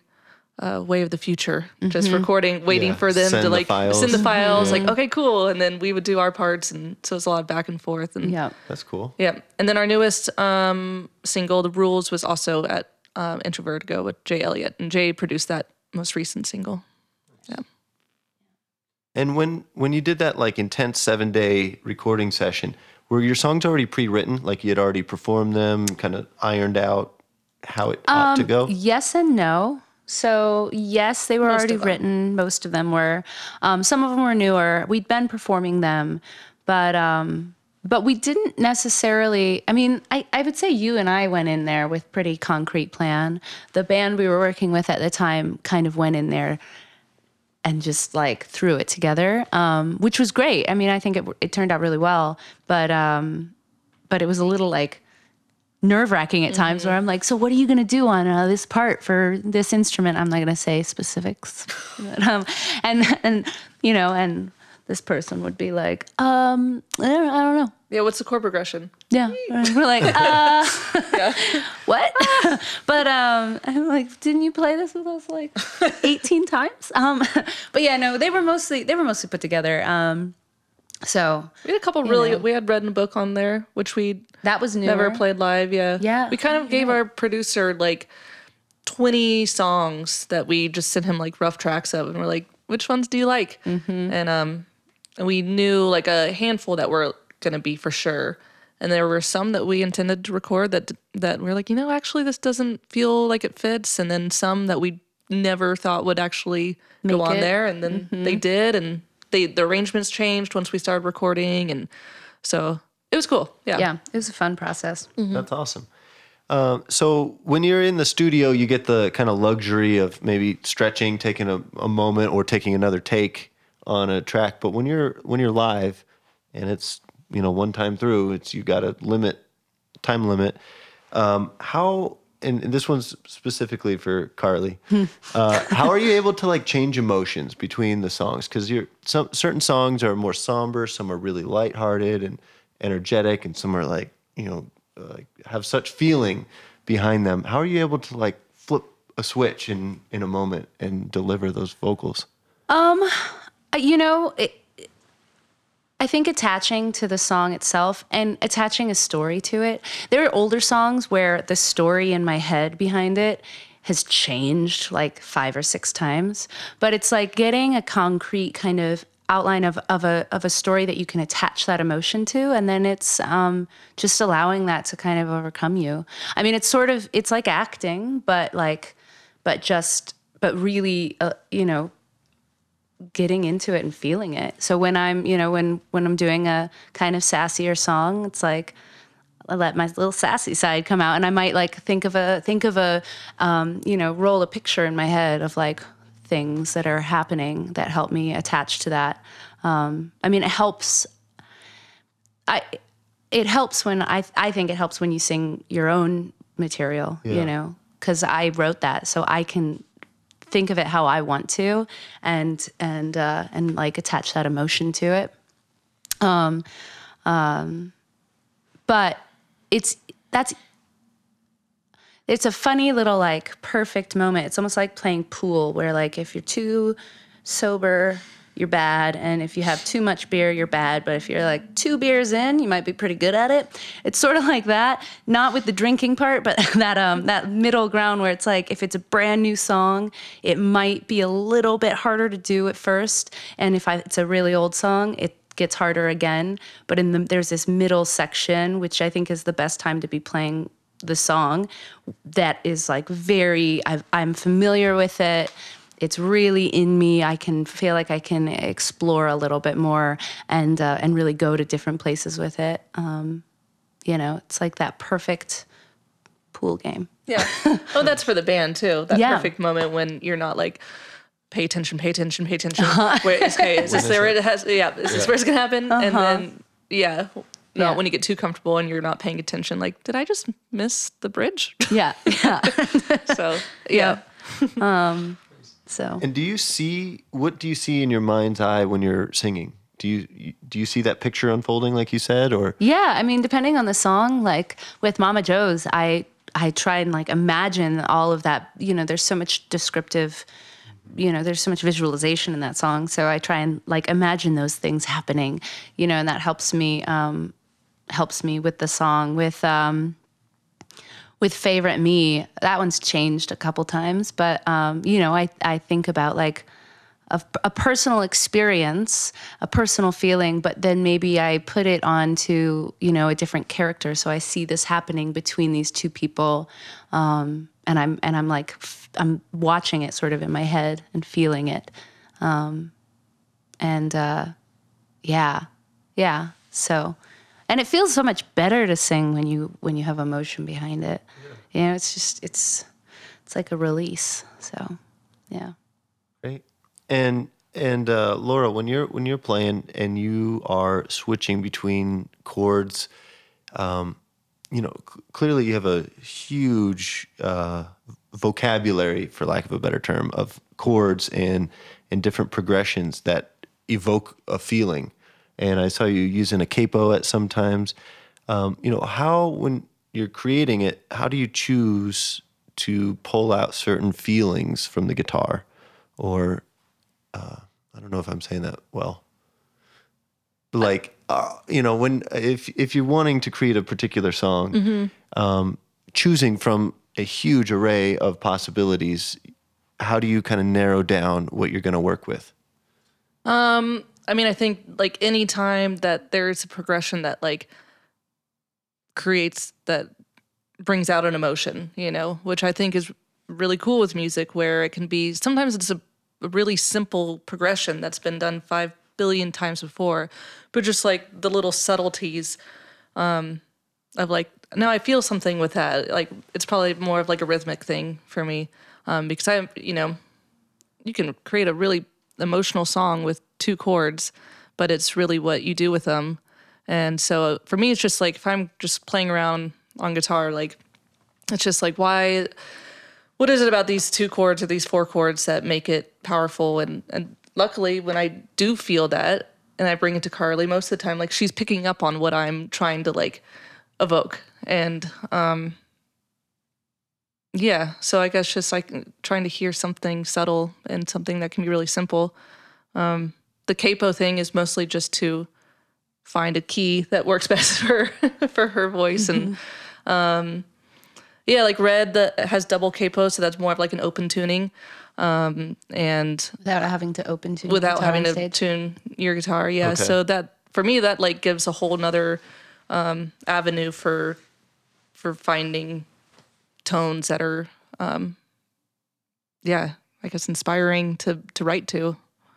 S2: uh, way of the future. Just recording, waiting
S6: Yeah,
S2: for them
S6: send
S2: to like
S6: files.
S2: send the files, like okay, cool, and then we would do our parts, and so it's a lot of back and forth, and
S1: Yeah.
S6: That's cool.
S2: yeah. And then our newest um, single, The Rules, was also at um, Introvertigo with Jay Elliott, and Jay produced that most recent single. Yeah.
S6: And when when you did that like intense seven day recording session, were your songs already pre written? Like you had already performed them, kind of ironed out how it ought to
S2: Um,
S6: go?
S1: Yes and no. So yes, they were
S2: Most
S1: already written. Most of them were. Um, some of them were newer. We'd been performing them, but um, but we didn't necessarily. I mean, I, I would say you and I went in there with pretty concrete plan. The band we were working with at the time kind of went in there and just like threw it together, um, which was great. I mean, I think it it turned out really well, but um, but it was a little like nerve wracking at times where I'm like, so what are you going to do on uh, this part for this instrument? I'm not going to say specifics. but, um, and, and, you know, and this person would be like, um, I don't, I don't know.
S2: Yeah. What's the chord progression?
S1: Yeah. We're like, uh, what? but um, I'm like, didn't you play this with us like 18 times? Um, but yeah, no, they were mostly, they were mostly put together. Um, so
S2: We had a couple really.
S1: know.
S2: We had read in a Book on there, which we
S1: that was new.
S2: never played live. Yeah.
S1: Yeah.
S2: We kind of gave our producer like twenty songs that we just sent him like rough tracks of, and we're like, which ones do you like?
S1: Mm-hmm.
S2: And um, and we knew like a handful that were gonna be for sure. And there were some that we intended to record that that we are like, you know, actually this doesn't feel like it fits. And then some that we never thought would actually go
S1: Make
S2: on
S1: it.
S2: there, and then
S1: Mm-hmm.
S2: they did, and they the arrangements changed once we started recording, and so it was cool. Yeah.
S1: Yeah, it was a fun process.
S6: That's awesome. Um, so when you're in the studio, you get the kind of luxury of maybe stretching, taking a, a moment, or taking another take on a track. But when you're when you're live, and it's you know one time through, it's you got a limit, time limit. Um, how and, and this one's specifically for Carly. uh, how are you able to like change emotions between the songs? Because you're some certain songs are more somber, some are really lighthearted and energetic, and some are like you know uh, like have such feeling behind them. How are you able to like flip a switch in in a moment and deliver those vocals?
S1: Uh, You know, it, I think attaching to the song itself and attaching a story to it. There are older songs where the story in my head behind it has changed like five or six times, but it's like getting a concrete kind of outline of, of a of a story that you can attach that emotion to and then it's um, just allowing that to kind of overcome you i mean it's sort of it's like acting but like but just but really uh, you know getting into it and feeling it. So when I'm, you know, when when I'm doing a kind of sassier song, it's like I let my little sassy side come out, and I might like think of a think of a, um, you know, roll a picture in my head of like things that are happening that help me attach to that. Um, I mean, it helps. I it helps when I I think it helps when you sing your own material,
S6: Yeah.
S1: you know, because I wrote that, so I can think of it how I want to, and and uh, and like attach that emotion to it. Um, um, but it's that's it's a funny little like perfect moment. It's almost like playing pool, where like if you're too sober, you're bad, and if you have too much beer, you're bad. But if you're like two beers in, you might be pretty good at it. It's sort of like that, not with the drinking part, but that um that middle ground where it's like if it's a brand new song, it might be a little bit harder to do at first, and if I, it's a really old song, it gets harder again. But in the there's this middle section, which I think is the best time to be playing the song that is like very I've, i'm familiar with it it's really in me i can feel like i can explore a little bit more and uh, and really go to different places with it um, you know it's like that perfect pool game
S2: Yeah. Oh, that's for the band too. That
S1: Yeah.
S2: perfect moment when you're not like, pay attention, pay attention, pay attention. Wait, is, okay, is this where it has? Yeah, is this where it's gonna happen? Uh-huh. And then yeah, not
S1: Yeah.
S2: when you get too comfortable and you're not paying attention. Like, did I just miss the bridge?
S1: yeah yeah
S2: so yeah.
S1: So
S6: And do you see what do you see in your mind's eye when you're singing? Do you do you see that picture unfolding like you said, or
S1: Yeah, I mean, depending on the song, like with Mama Joe's, I I try and like imagine all of that. You know, there's so much descriptive. You know, there's so much visualization in that song. So I try and like imagine those things happening. You know, and that helps me um, helps me with the song. With um, with favorite me, that one's changed a couple times. But um, you know, I I think about like a, a personal experience, a personal feeling, but then maybe I put it onto you know a different character. So I see this happening between these two people, um, and I'm and I'm like I'm watching it sort of in my head and feeling it, um, and uh, yeah, yeah. So, and it feels so much better to sing when you when you have emotion behind it. You know, it's just it's it's like a release. So, yeah.
S6: Great. And and uh, Laura, when you're when you're playing and you are switching between chords, um, you know, c- clearly you have a huge uh, vocabulary, for lack of a better term, of chords and and different progressions that evoke a feeling. And I saw you using a capo at sometimes. Um, you know, how when you're creating it, how do you choose to pull out certain feelings from the guitar, or uh, I don't know if I'm saying that well. But like, uh, you know, when if if you're wanting to create a particular song, um, choosing from a huge array of possibilities, how do you kind of narrow down what you're going to work with?
S2: I mean, I think like any time that there's a progression that like creates that brings out an emotion, you know, which I think is really cool with music, where it can be sometimes it's a, really simple progression that's been done five billion times before, but just like the little subtleties um, of like, now I feel something with that. Like it's probably more of like a rhythmic thing for me um, because I, you know, you can create a really emotional song with two chords, but it's really what you do with them. And so for me, it's just like if I'm just playing around on guitar, like it's just like why, what is it about these two chords or these four chords that make it powerful? And and luckily, when I do feel that, and I bring it to Carly, most of the time, like she's picking up on what I'm trying to like evoke, and um, yeah. So I guess just like trying to hear something subtle and something that can be really simple. Um, the capo thing is mostly just to find a key that works best for for her voice. And um yeah like red that has double capo so that's more of like an open tuning. Um and
S1: Without having to open to
S2: without having to
S1: stage.
S2: tune your guitar yeah.
S6: Okay.
S2: so that for me that like gives a whole nother um avenue for for finding tones that are um yeah i guess inspiring to to write to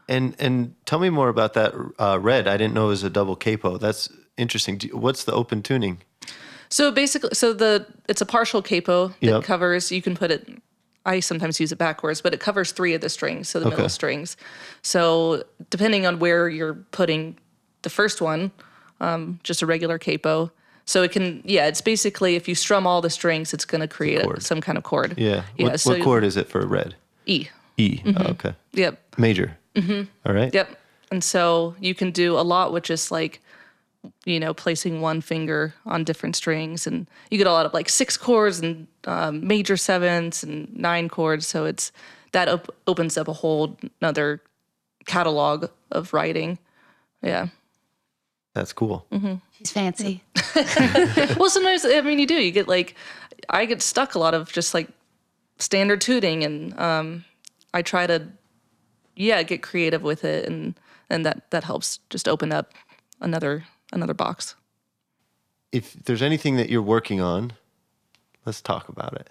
S6: And and tell me more about that uh, red. I didn't know it was a double capo. That's interesting. Do, what's the open tuning?
S2: So basically, so the it's a partial capo that
S6: Yep.
S2: covers. You can put it. I sometimes use it backwards, but it covers three of the strings, so the
S6: Okay.
S2: middle strings. So depending on where you're putting the first one, um, just a regular capo. So it can, yeah, it's basically if you strum all the strings, it's going to create a, some kind of chord.
S6: Yeah.
S2: yeah.
S6: What,
S2: so
S6: what chord is it for red?
S2: E.
S6: E. Oh, okay.
S2: Yep.
S6: Major. Mm-hmm. right.
S2: Yep. And so you can do a lot with just like, you know, placing one finger on different strings, and you get a lot of like six chords and um, major sevenths and nine chords. So it's that op- opens up a whole another catalog of writing. Yeah.
S6: That's cool.
S1: She's fancy.
S2: well, sometimes I mean you do. You get like I get stuck a lot of just like standard tuning, and um, I try to yeah get creative with it, and and that that helps just open up another another box.
S6: If there's anything that you're working on, let's talk about it.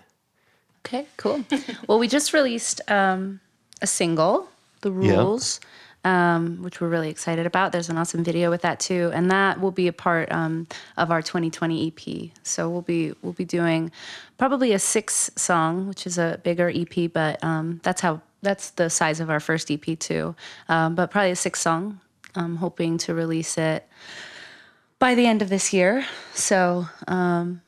S1: Okay, cool. well, we just released um, a single, The Rules, um, which we're really excited about. There's an awesome video with that too, and that will be a part um, of our 2020 EP. So we'll be we'll be doing probably a six song, which is a bigger EP, but um, that's how that's the size of our first EP too. Um, but probably a six song. I'm hoping to release it by the end of this year. So um,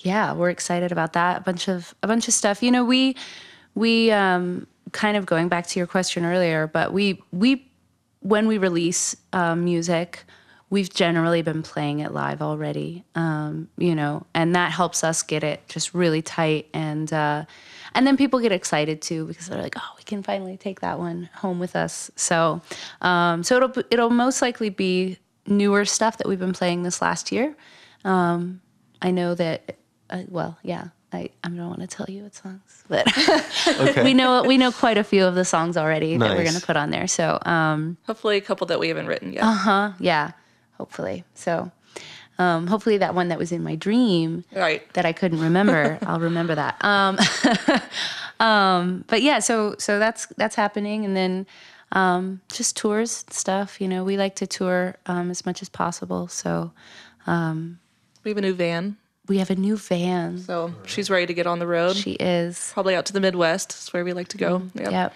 S1: yeah, we're excited about that. A bunch of a bunch of stuff. You know, we we um, kind of going back to your question earlier, but we we when we release um, music, we've generally been playing it live already, um, you know, and that helps us get it just really tight and. Uh, and then people get excited too because they're like, "Oh, we can finally take that one home with us." So, um, so it'll it'll most likely be newer stuff that we've been playing this last year. Um, I know that, uh, well, yeah, I, I don't want to tell you what songs, but we know we know quite a few of the songs already that we're going to put on there. So, um,
S2: Hopefully, a couple that we haven't written yet. Uh huh.
S1: yeah, hopefully. So, um, hopefully that one that was in my dream
S2: Right.
S1: that I couldn't remember, I'll remember that. Um, um, but yeah, so so that's that's happening, and then um, just tours and stuff. You know, we like to tour um, as much as possible. So
S2: We have a new van,
S1: we have a new van.
S2: so she's ready to get on the road.
S1: She is.
S2: Probably out to the Midwest. Is where we like to go. Yep.
S1: Yep.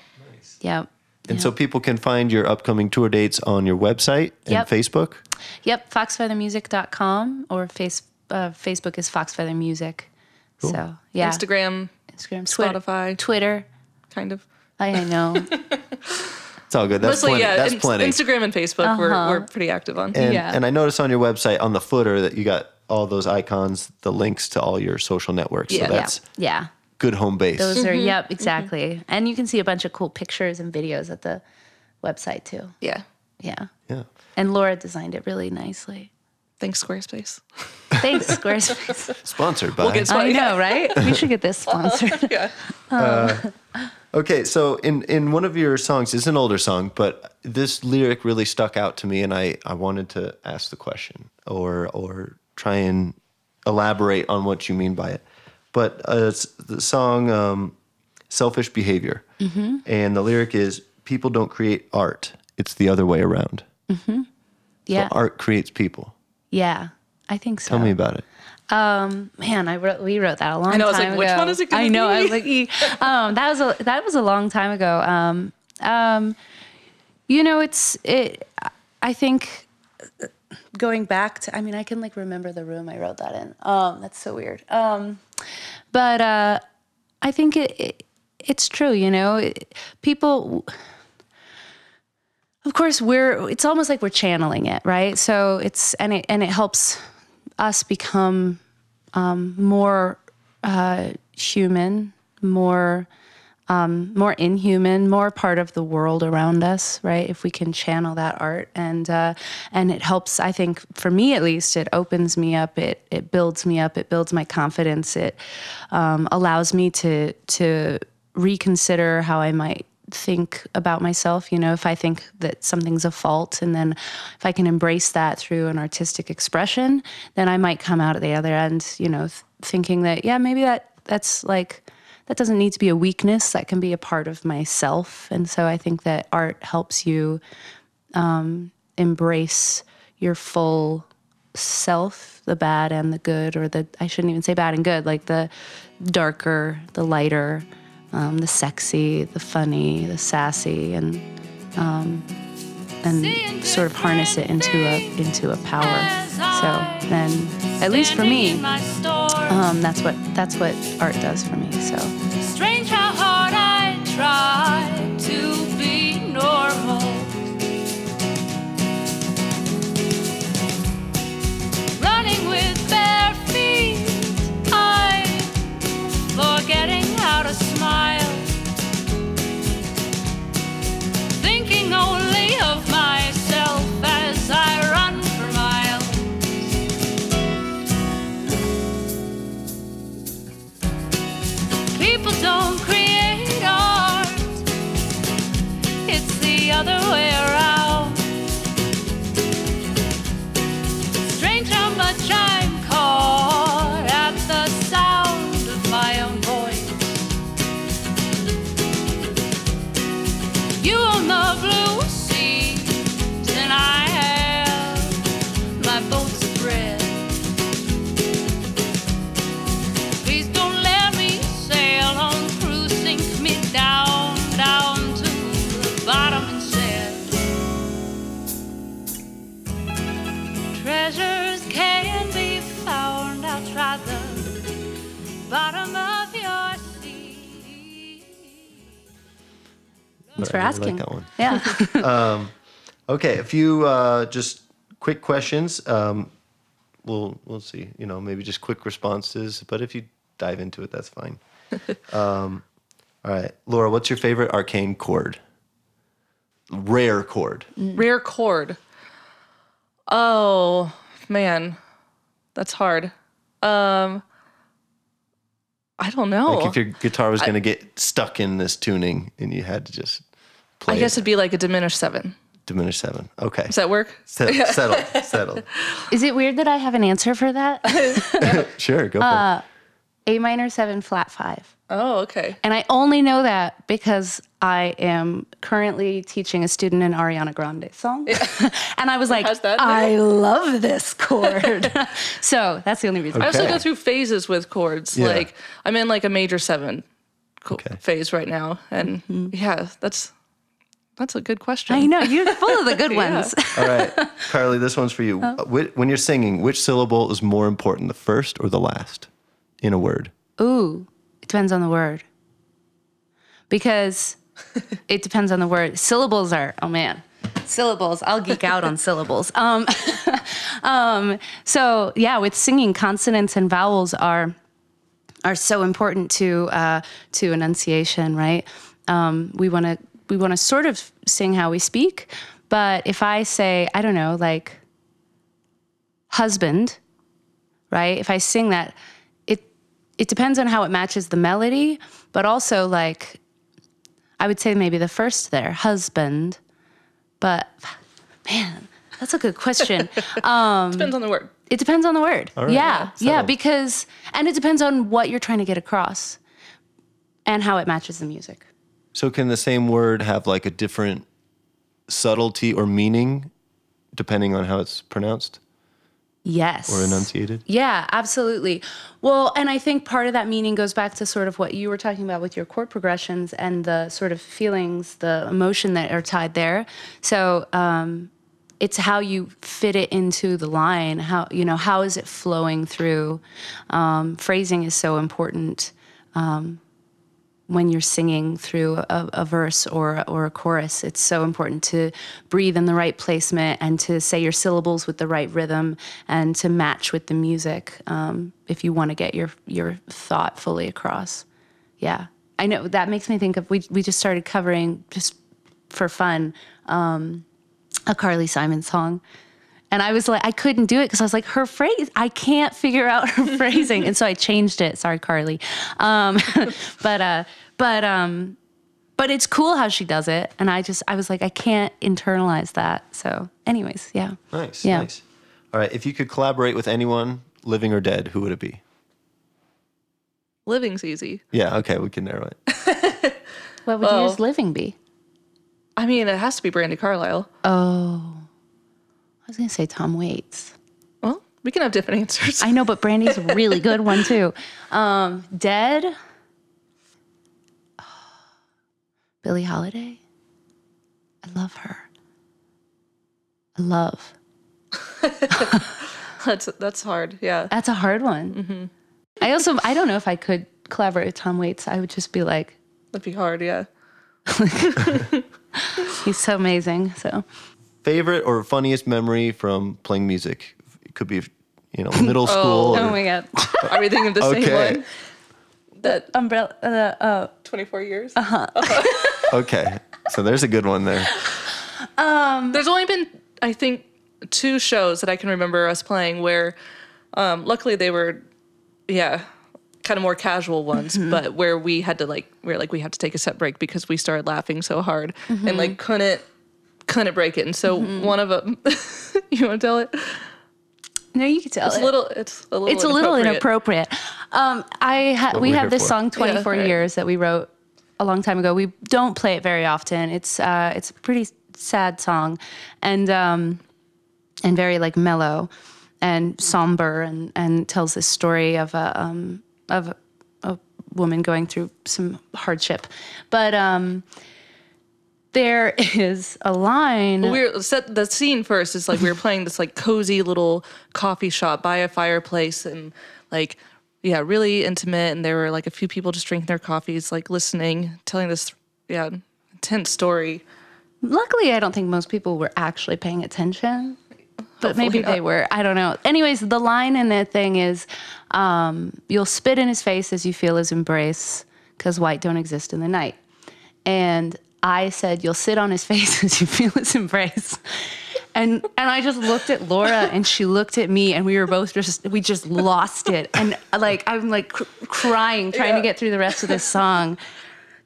S1: Yep.
S6: And so people can find your upcoming tour dates on your website and
S1: Yep.
S6: Facebook.
S1: Yep. Foxfeathermusic.com or face, uh, Facebook is Foxfeather Music. So yeah.
S2: Instagram,
S1: Instagram, Twitter,
S2: Spotify.
S1: Twitter.
S2: kind of.
S1: I, I know.
S6: It's all good. That's
S2: Mostly,
S6: plenty.
S2: yeah.
S6: That's
S2: in-
S6: plenty.
S2: Instagram and Facebook, we're, we're pretty active on.
S6: and,
S1: Yeah.
S6: and I noticed on your website on the footer that you got all those icons, the links to all your social networks.
S2: Yeah.
S6: So that's
S1: yeah.
S6: Good home base.
S1: Those are mm-hmm. yep, mm-hmm. exactly. And you can see a bunch of cool pictures and videos at the website too.
S2: Yeah.
S1: Yeah.
S6: yeah.
S1: And Laura designed it really nicely.
S2: Thanks, Squarespace.
S1: Thanks, Squarespace.
S6: Sponsored by.
S2: We'll get sponsored.
S1: I know, right? We should get this uh-huh. sponsored. Yeah.
S6: Um, uh, okay, so in in one of your songs, it's an older song, but this lyric really stuck out to me, and I I wanted to ask the question or or try and elaborate on what you mean by it. But uh, it's the song um, "Selfish Behavior," and the lyric is "People don't create art; it's the other way around.
S1: Yeah.
S6: Art creates people."
S1: Yeah. I think so.
S6: Tell me about it.
S1: Man, I wrote we wrote that a long
S2: I know, I was
S1: time
S2: like, which one is it gonna
S1: I know. I was like, e. um, that was a that was a long time ago. Um, um, you know, it's it. I think going back to. I mean, I can like remember the room I wrote that in. Um, that's so weird. Um, but uh, I think it, it it's true. You know, people. Of course, we're. It's almost like we're channeling it, right? So it's and it and it helps us become um, more uh, human, more um, more inhuman, more part of the world around us, right? If we can channel that art, and uh, and it helps. I think for me at least, it opens me up. It it builds me up. It builds my confidence. It um, allows me to to reconsider how I might think about myself you know if i think that something's a fault and then if i can embrace that through an artistic expression then i might come out at the other end you know th- thinking that yeah maybe that that's like that doesn't need to be a weakness. That can be a part of myself. And so i think that art helps you um, embrace your full self the bad and the good or the i shouldn't even say bad and good like the darker the lighter um, the sexy the funny the sassy and um, and sort of harness it into a into a power. So then at least for me um, that's what that's what art does for me so
S7: other way bottom of your sea.
S1: thanks for
S6: I really
S1: asking
S6: like that one.
S1: yeah
S6: Okay, a few uh, just quick questions. Um, we'll we'll see. You know, maybe just quick responses. But if you dive into it, that's fine. um, all right, Laura, what's your favorite arcane chord? Rare chord.
S2: Rare chord. Oh man, that's hard. Um, I don't know.
S6: Like if your guitar was going to get stuck in this tuning and you had to just play.
S2: I guess
S6: it,
S2: it'd be like a diminished seven.
S6: diminished seven. Okay,
S2: Does that work?
S6: Set- settle, settle.
S1: Is it weird that I have an answer for that?
S6: Sure, go for
S2: Uh,
S1: A minor seven, flat five.
S2: Oh, okay.
S1: And I only know that because I am currently teaching a student an Ariana Grande song. and I was like,
S2: that
S1: I love this chord. so that's the only reason.
S2: I also go through phases with chords.
S6: Yeah.
S2: Like I'm in like a major seven co-
S6: Okay.
S2: phase right now, and mm-hmm. yeah, that's that's a good question.
S1: I know, you're full of the good ones.
S6: All right, Carly, this one's for you. Oh. Whi- When you're singing, which syllable is more important, the first or the last in a word?
S1: Ooh, it depends on the word. Because it depends on the word. Syllables are, oh man, syllables. I'll geek out on syllables. Um, um, so yeah, with singing, consonants and vowels are are so important to uh, to enunciation, right? Um, we want to we want to sort of sing how we speak, but if I say I don't know, like husband, right? If I sing that, it it depends on how it matches the melody, but also like I would say maybe the first there, husband, but man, that's a good question.
S2: It um, depends on the word.
S1: It depends on the word.
S6: right.
S1: Yeah, yeah,
S6: settled.
S1: because and it depends on what you're trying to get across and how it matches the music.
S6: So can the same word have like a different subtlety or meaning depending on how it's pronounced
S1: Yes.
S6: or enunciated?
S1: Yeah, absolutely. Well, and I think part of that meaning goes back to sort of what you were talking about with your chord progressions and the sort of feelings, the emotion that are tied there. So um, it's how you fit it into the line. How you know how is it flowing through? Um, phrasing is so important. Um, when you're singing through a, a verse or or a chorus, it's so important to breathe in the right placement and to say your syllables with the right rhythm and to match with the music um, if you want to get your your thought fully across. Yeah, I know that makes me think of we we just started covering just for fun um, a Carly Simon song. And I was like, I couldn't do it because I was like, her phrase, I can't figure out her phrasing. And so I changed it. Sorry, Carly. Um, but, uh, but, um, but it's cool how she does it. And I just, I was like, I can't internalize that. So, anyways, yeah.
S6: Nice,
S1: Yeah.
S6: nice. All right, if you could collaborate with anyone, living or dead, who would it be?
S2: Living's easy.
S6: Yeah, okay, we can narrow it.
S1: What would yours living be?
S2: I mean, it has to be Brandi Carlile.
S1: Oh, I was going to say Tom Waits.
S2: Well, we can have different answers.
S1: I know, but Brandi's a really good one too. Um, Dead. Billie Holiday. I love her. I love.
S2: that's that's hard. Yeah.
S1: That's a hard one. Mm-hmm. I also I don't know if I could collaborate with Tom Waits. I would just be like,
S2: That'd be hard. Yeah.
S1: he's so amazing. So
S6: Favorite or funniest memory from playing music? It could be, you know, middle school.
S1: oh
S6: or-
S1: my god,
S2: Are we thinking of the
S6: Okay.
S2: same one? That
S1: umbrella. Uh, uh,
S2: 24 years. Uh-huh.
S6: Okay, so there's a good one there.
S2: Um, There's only been, I think, two shows that I can remember us playing where, um, luckily they were, yeah, kind of more casual ones, but where we had to like, we are like we had to take a set break because we started laughing so hard and like couldn't, couldn't break it. And so one of them, you want to tell it?
S1: no, you can tell
S2: It's
S1: it.
S2: a little, it's a little,
S1: it's a little inappropriate. Um, I ha- we have this
S6: for.
S1: song 24
S2: right.
S1: years that we wrote a long time ago. We don't play it very often. It's uh, it's a pretty sad song, and um, and very like mellow and somber, and and tells this story of a um, of a woman going through some hardship, but um, there is a line.
S2: we set the scene first is like we were playing this like cozy little coffee shop by a fireplace and like yeah really intimate and there were like a few people just drinking their coffees like listening telling this yeah intense story
S1: Luckily, I don't think most people were actually paying attention. but maybe
S2: Hopefully
S1: they were. I don't know. Anyways, the line in the thing is, um, "You'll spit in his face as you feel his embrace, because white don't exist in the night." And I said, "You'll sit on his face as you feel his embrace." And and I just looked at Laura and she looked at me and we were both just we just lost it and like I'm like cr- crying trying to get through the rest of this song,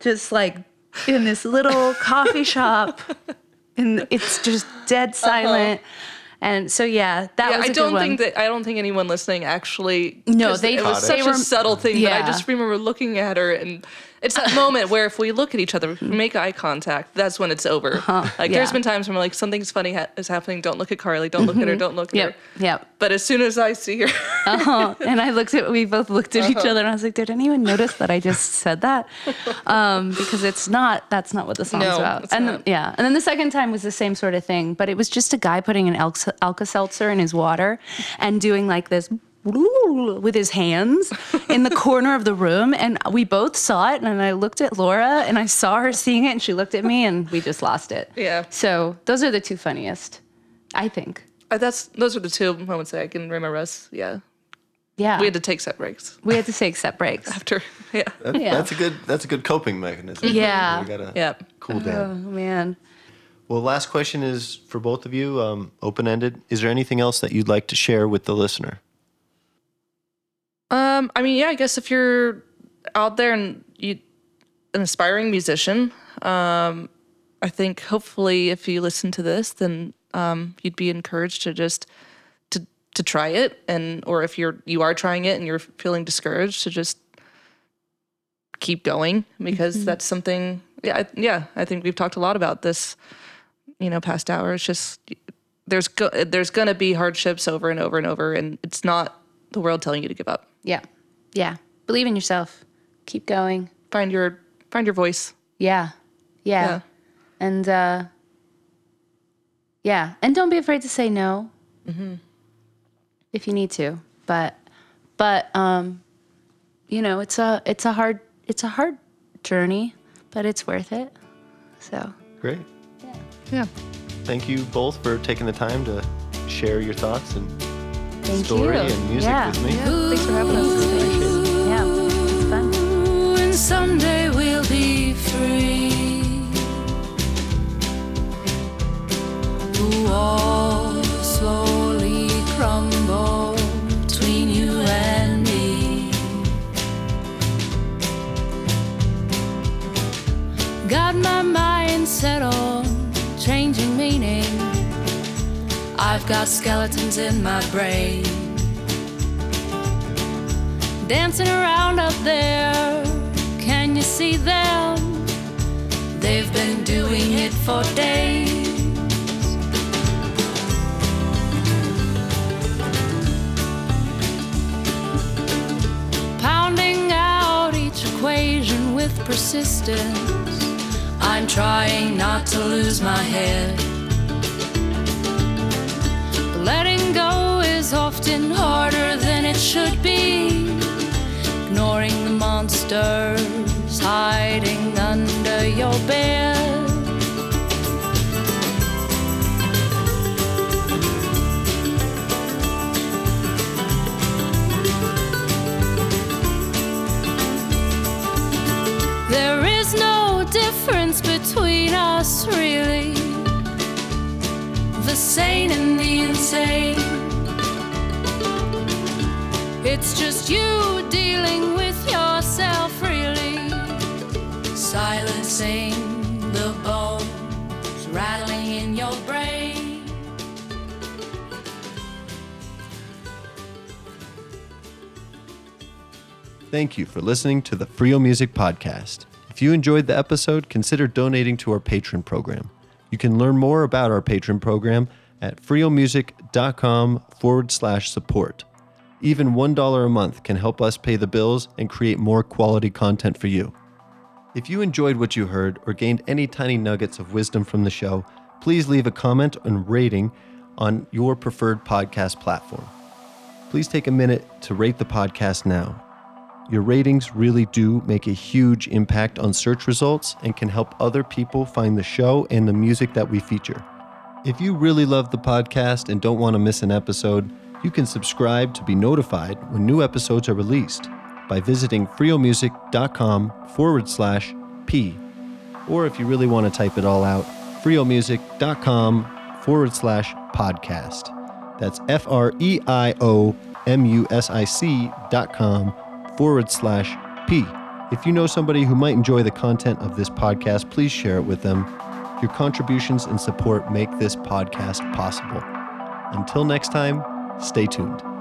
S1: just like in this little coffee shop, and it's just dead silent. And so yeah, that
S2: Uh-huh. Yeah,
S1: was
S2: I don't think that I don't think anyone listening actually.
S1: No, they-
S2: it was such
S1: it.
S2: a subtle thing that I just remember looking at her, and it's that moment where if we look at each other, if we make eye contact, that's when it's over. Like
S1: Uh-huh. yeah.
S2: there's been times when I'm like something's funny ha- is happening. Don't look at Carly. Don't look at her. Don't look at
S1: Yep,
S2: her.
S1: yep.
S2: But as soon as I see her,
S1: Uh-huh. And I looked at, we both looked at each
S2: Uh-huh.
S1: other and I was like, did anyone notice that I just said that? Um, because it's not, that's not what the song's
S2: No,
S1: about.
S2: it's
S1: and
S2: not.
S1: yeah. And then the second time was the same sort of thing, but it was just a guy putting an Alka- Alka-Seltzer in his water and doing like this with his hands in the corner of the room. And we both saw it. And I looked at Laura and I saw her seeing it and she looked at me and we just lost it.
S2: Yeah.
S1: So those are the two funniest, I think.
S2: uh, that's those are the two moments that I can remember us. Yeah,
S1: Yeah.
S2: we had to take set breaks
S1: we had to take set breaks.
S2: after. Yeah,
S6: That-
S1: Yeah.
S6: That's a good. That's a good coping mechanism.
S1: Yeah.
S6: We gotta
S2: yeah.
S6: cool
S1: Oh man.
S6: Well, last question is for both of you, um, open ended. Is there anything else that you'd like to share with the listener?
S2: Um, I mean, yeah, I guess if you're out there and you an aspiring musician, um, I think hopefully if you listen to this, then um, you'd be encouraged to just to to try it, and or if you're you are trying it and you're feeling discouraged, to just keep going because that's something. Yeah, I, yeah, I think we've talked a lot about this. You know, past hour. It's just there's go, there's gonna be hardships over and over and over, and it's not the world telling you to give up.
S1: Yeah. Yeah. Believe in yourself. Keep going.
S2: find your find your voice.
S1: Yeah. Yeah.
S2: Yeah.
S1: And uh yeah, and don't be afraid to say no. If you need to. But but um you know, it's a it's a hard it's a hard journey, but it's worth it. So,
S6: Great.
S2: Yeah. Yeah.
S6: Thank you both for taking the time to share your thoughts and
S1: thank
S6: story
S1: you.
S6: and music
S1: yeah.
S6: with me.
S2: Thanks for having us.
S6: Appreciate it.
S1: Yeah. It's fun.
S7: and someday we'll be free. The walls slowly crumble between you and me. Got my mind set on changing meaning. I've got skeletons in my brain dancing around up there. Can you see them? They've been doing it for days. Pounding out each equation with persistence. I'm trying not to lose my head. Go is often harder than it should be. Ignoring the monsters hiding under your bed. There is no difference between us, really. The sane and the insane. It's just you dealing with yourself, really. Silencing the bones rattling in your brain.
S6: Thank you for listening to the Freio Music Podcast. If you enjoyed the episode, consider donating to our patron program. You can learn more about our patron program at freiomusic.com forward slash support. Even $1 a month can help us pay the bills and create more quality content for you. If you enjoyed what you heard or gained any tiny nuggets of wisdom from the show, please leave a comment and rating on your preferred podcast platform. Please take a minute to rate the podcast now. Your ratings really do make a huge impact on search results and can help other people find the show and the music that we feature. If you really love the podcast and don't want to miss an episode, you can subscribe to be notified when new episodes are released by visiting freiomusic.com forward slash P. Or if you really want to type it all out, freiomusic.com forward slash podcast. That's F R E I O M U S I C dot com forward slash P. If you know somebody who might enjoy the content of this podcast, please share it with them. Your contributions and support make this podcast possible. Until next time, stay tuned.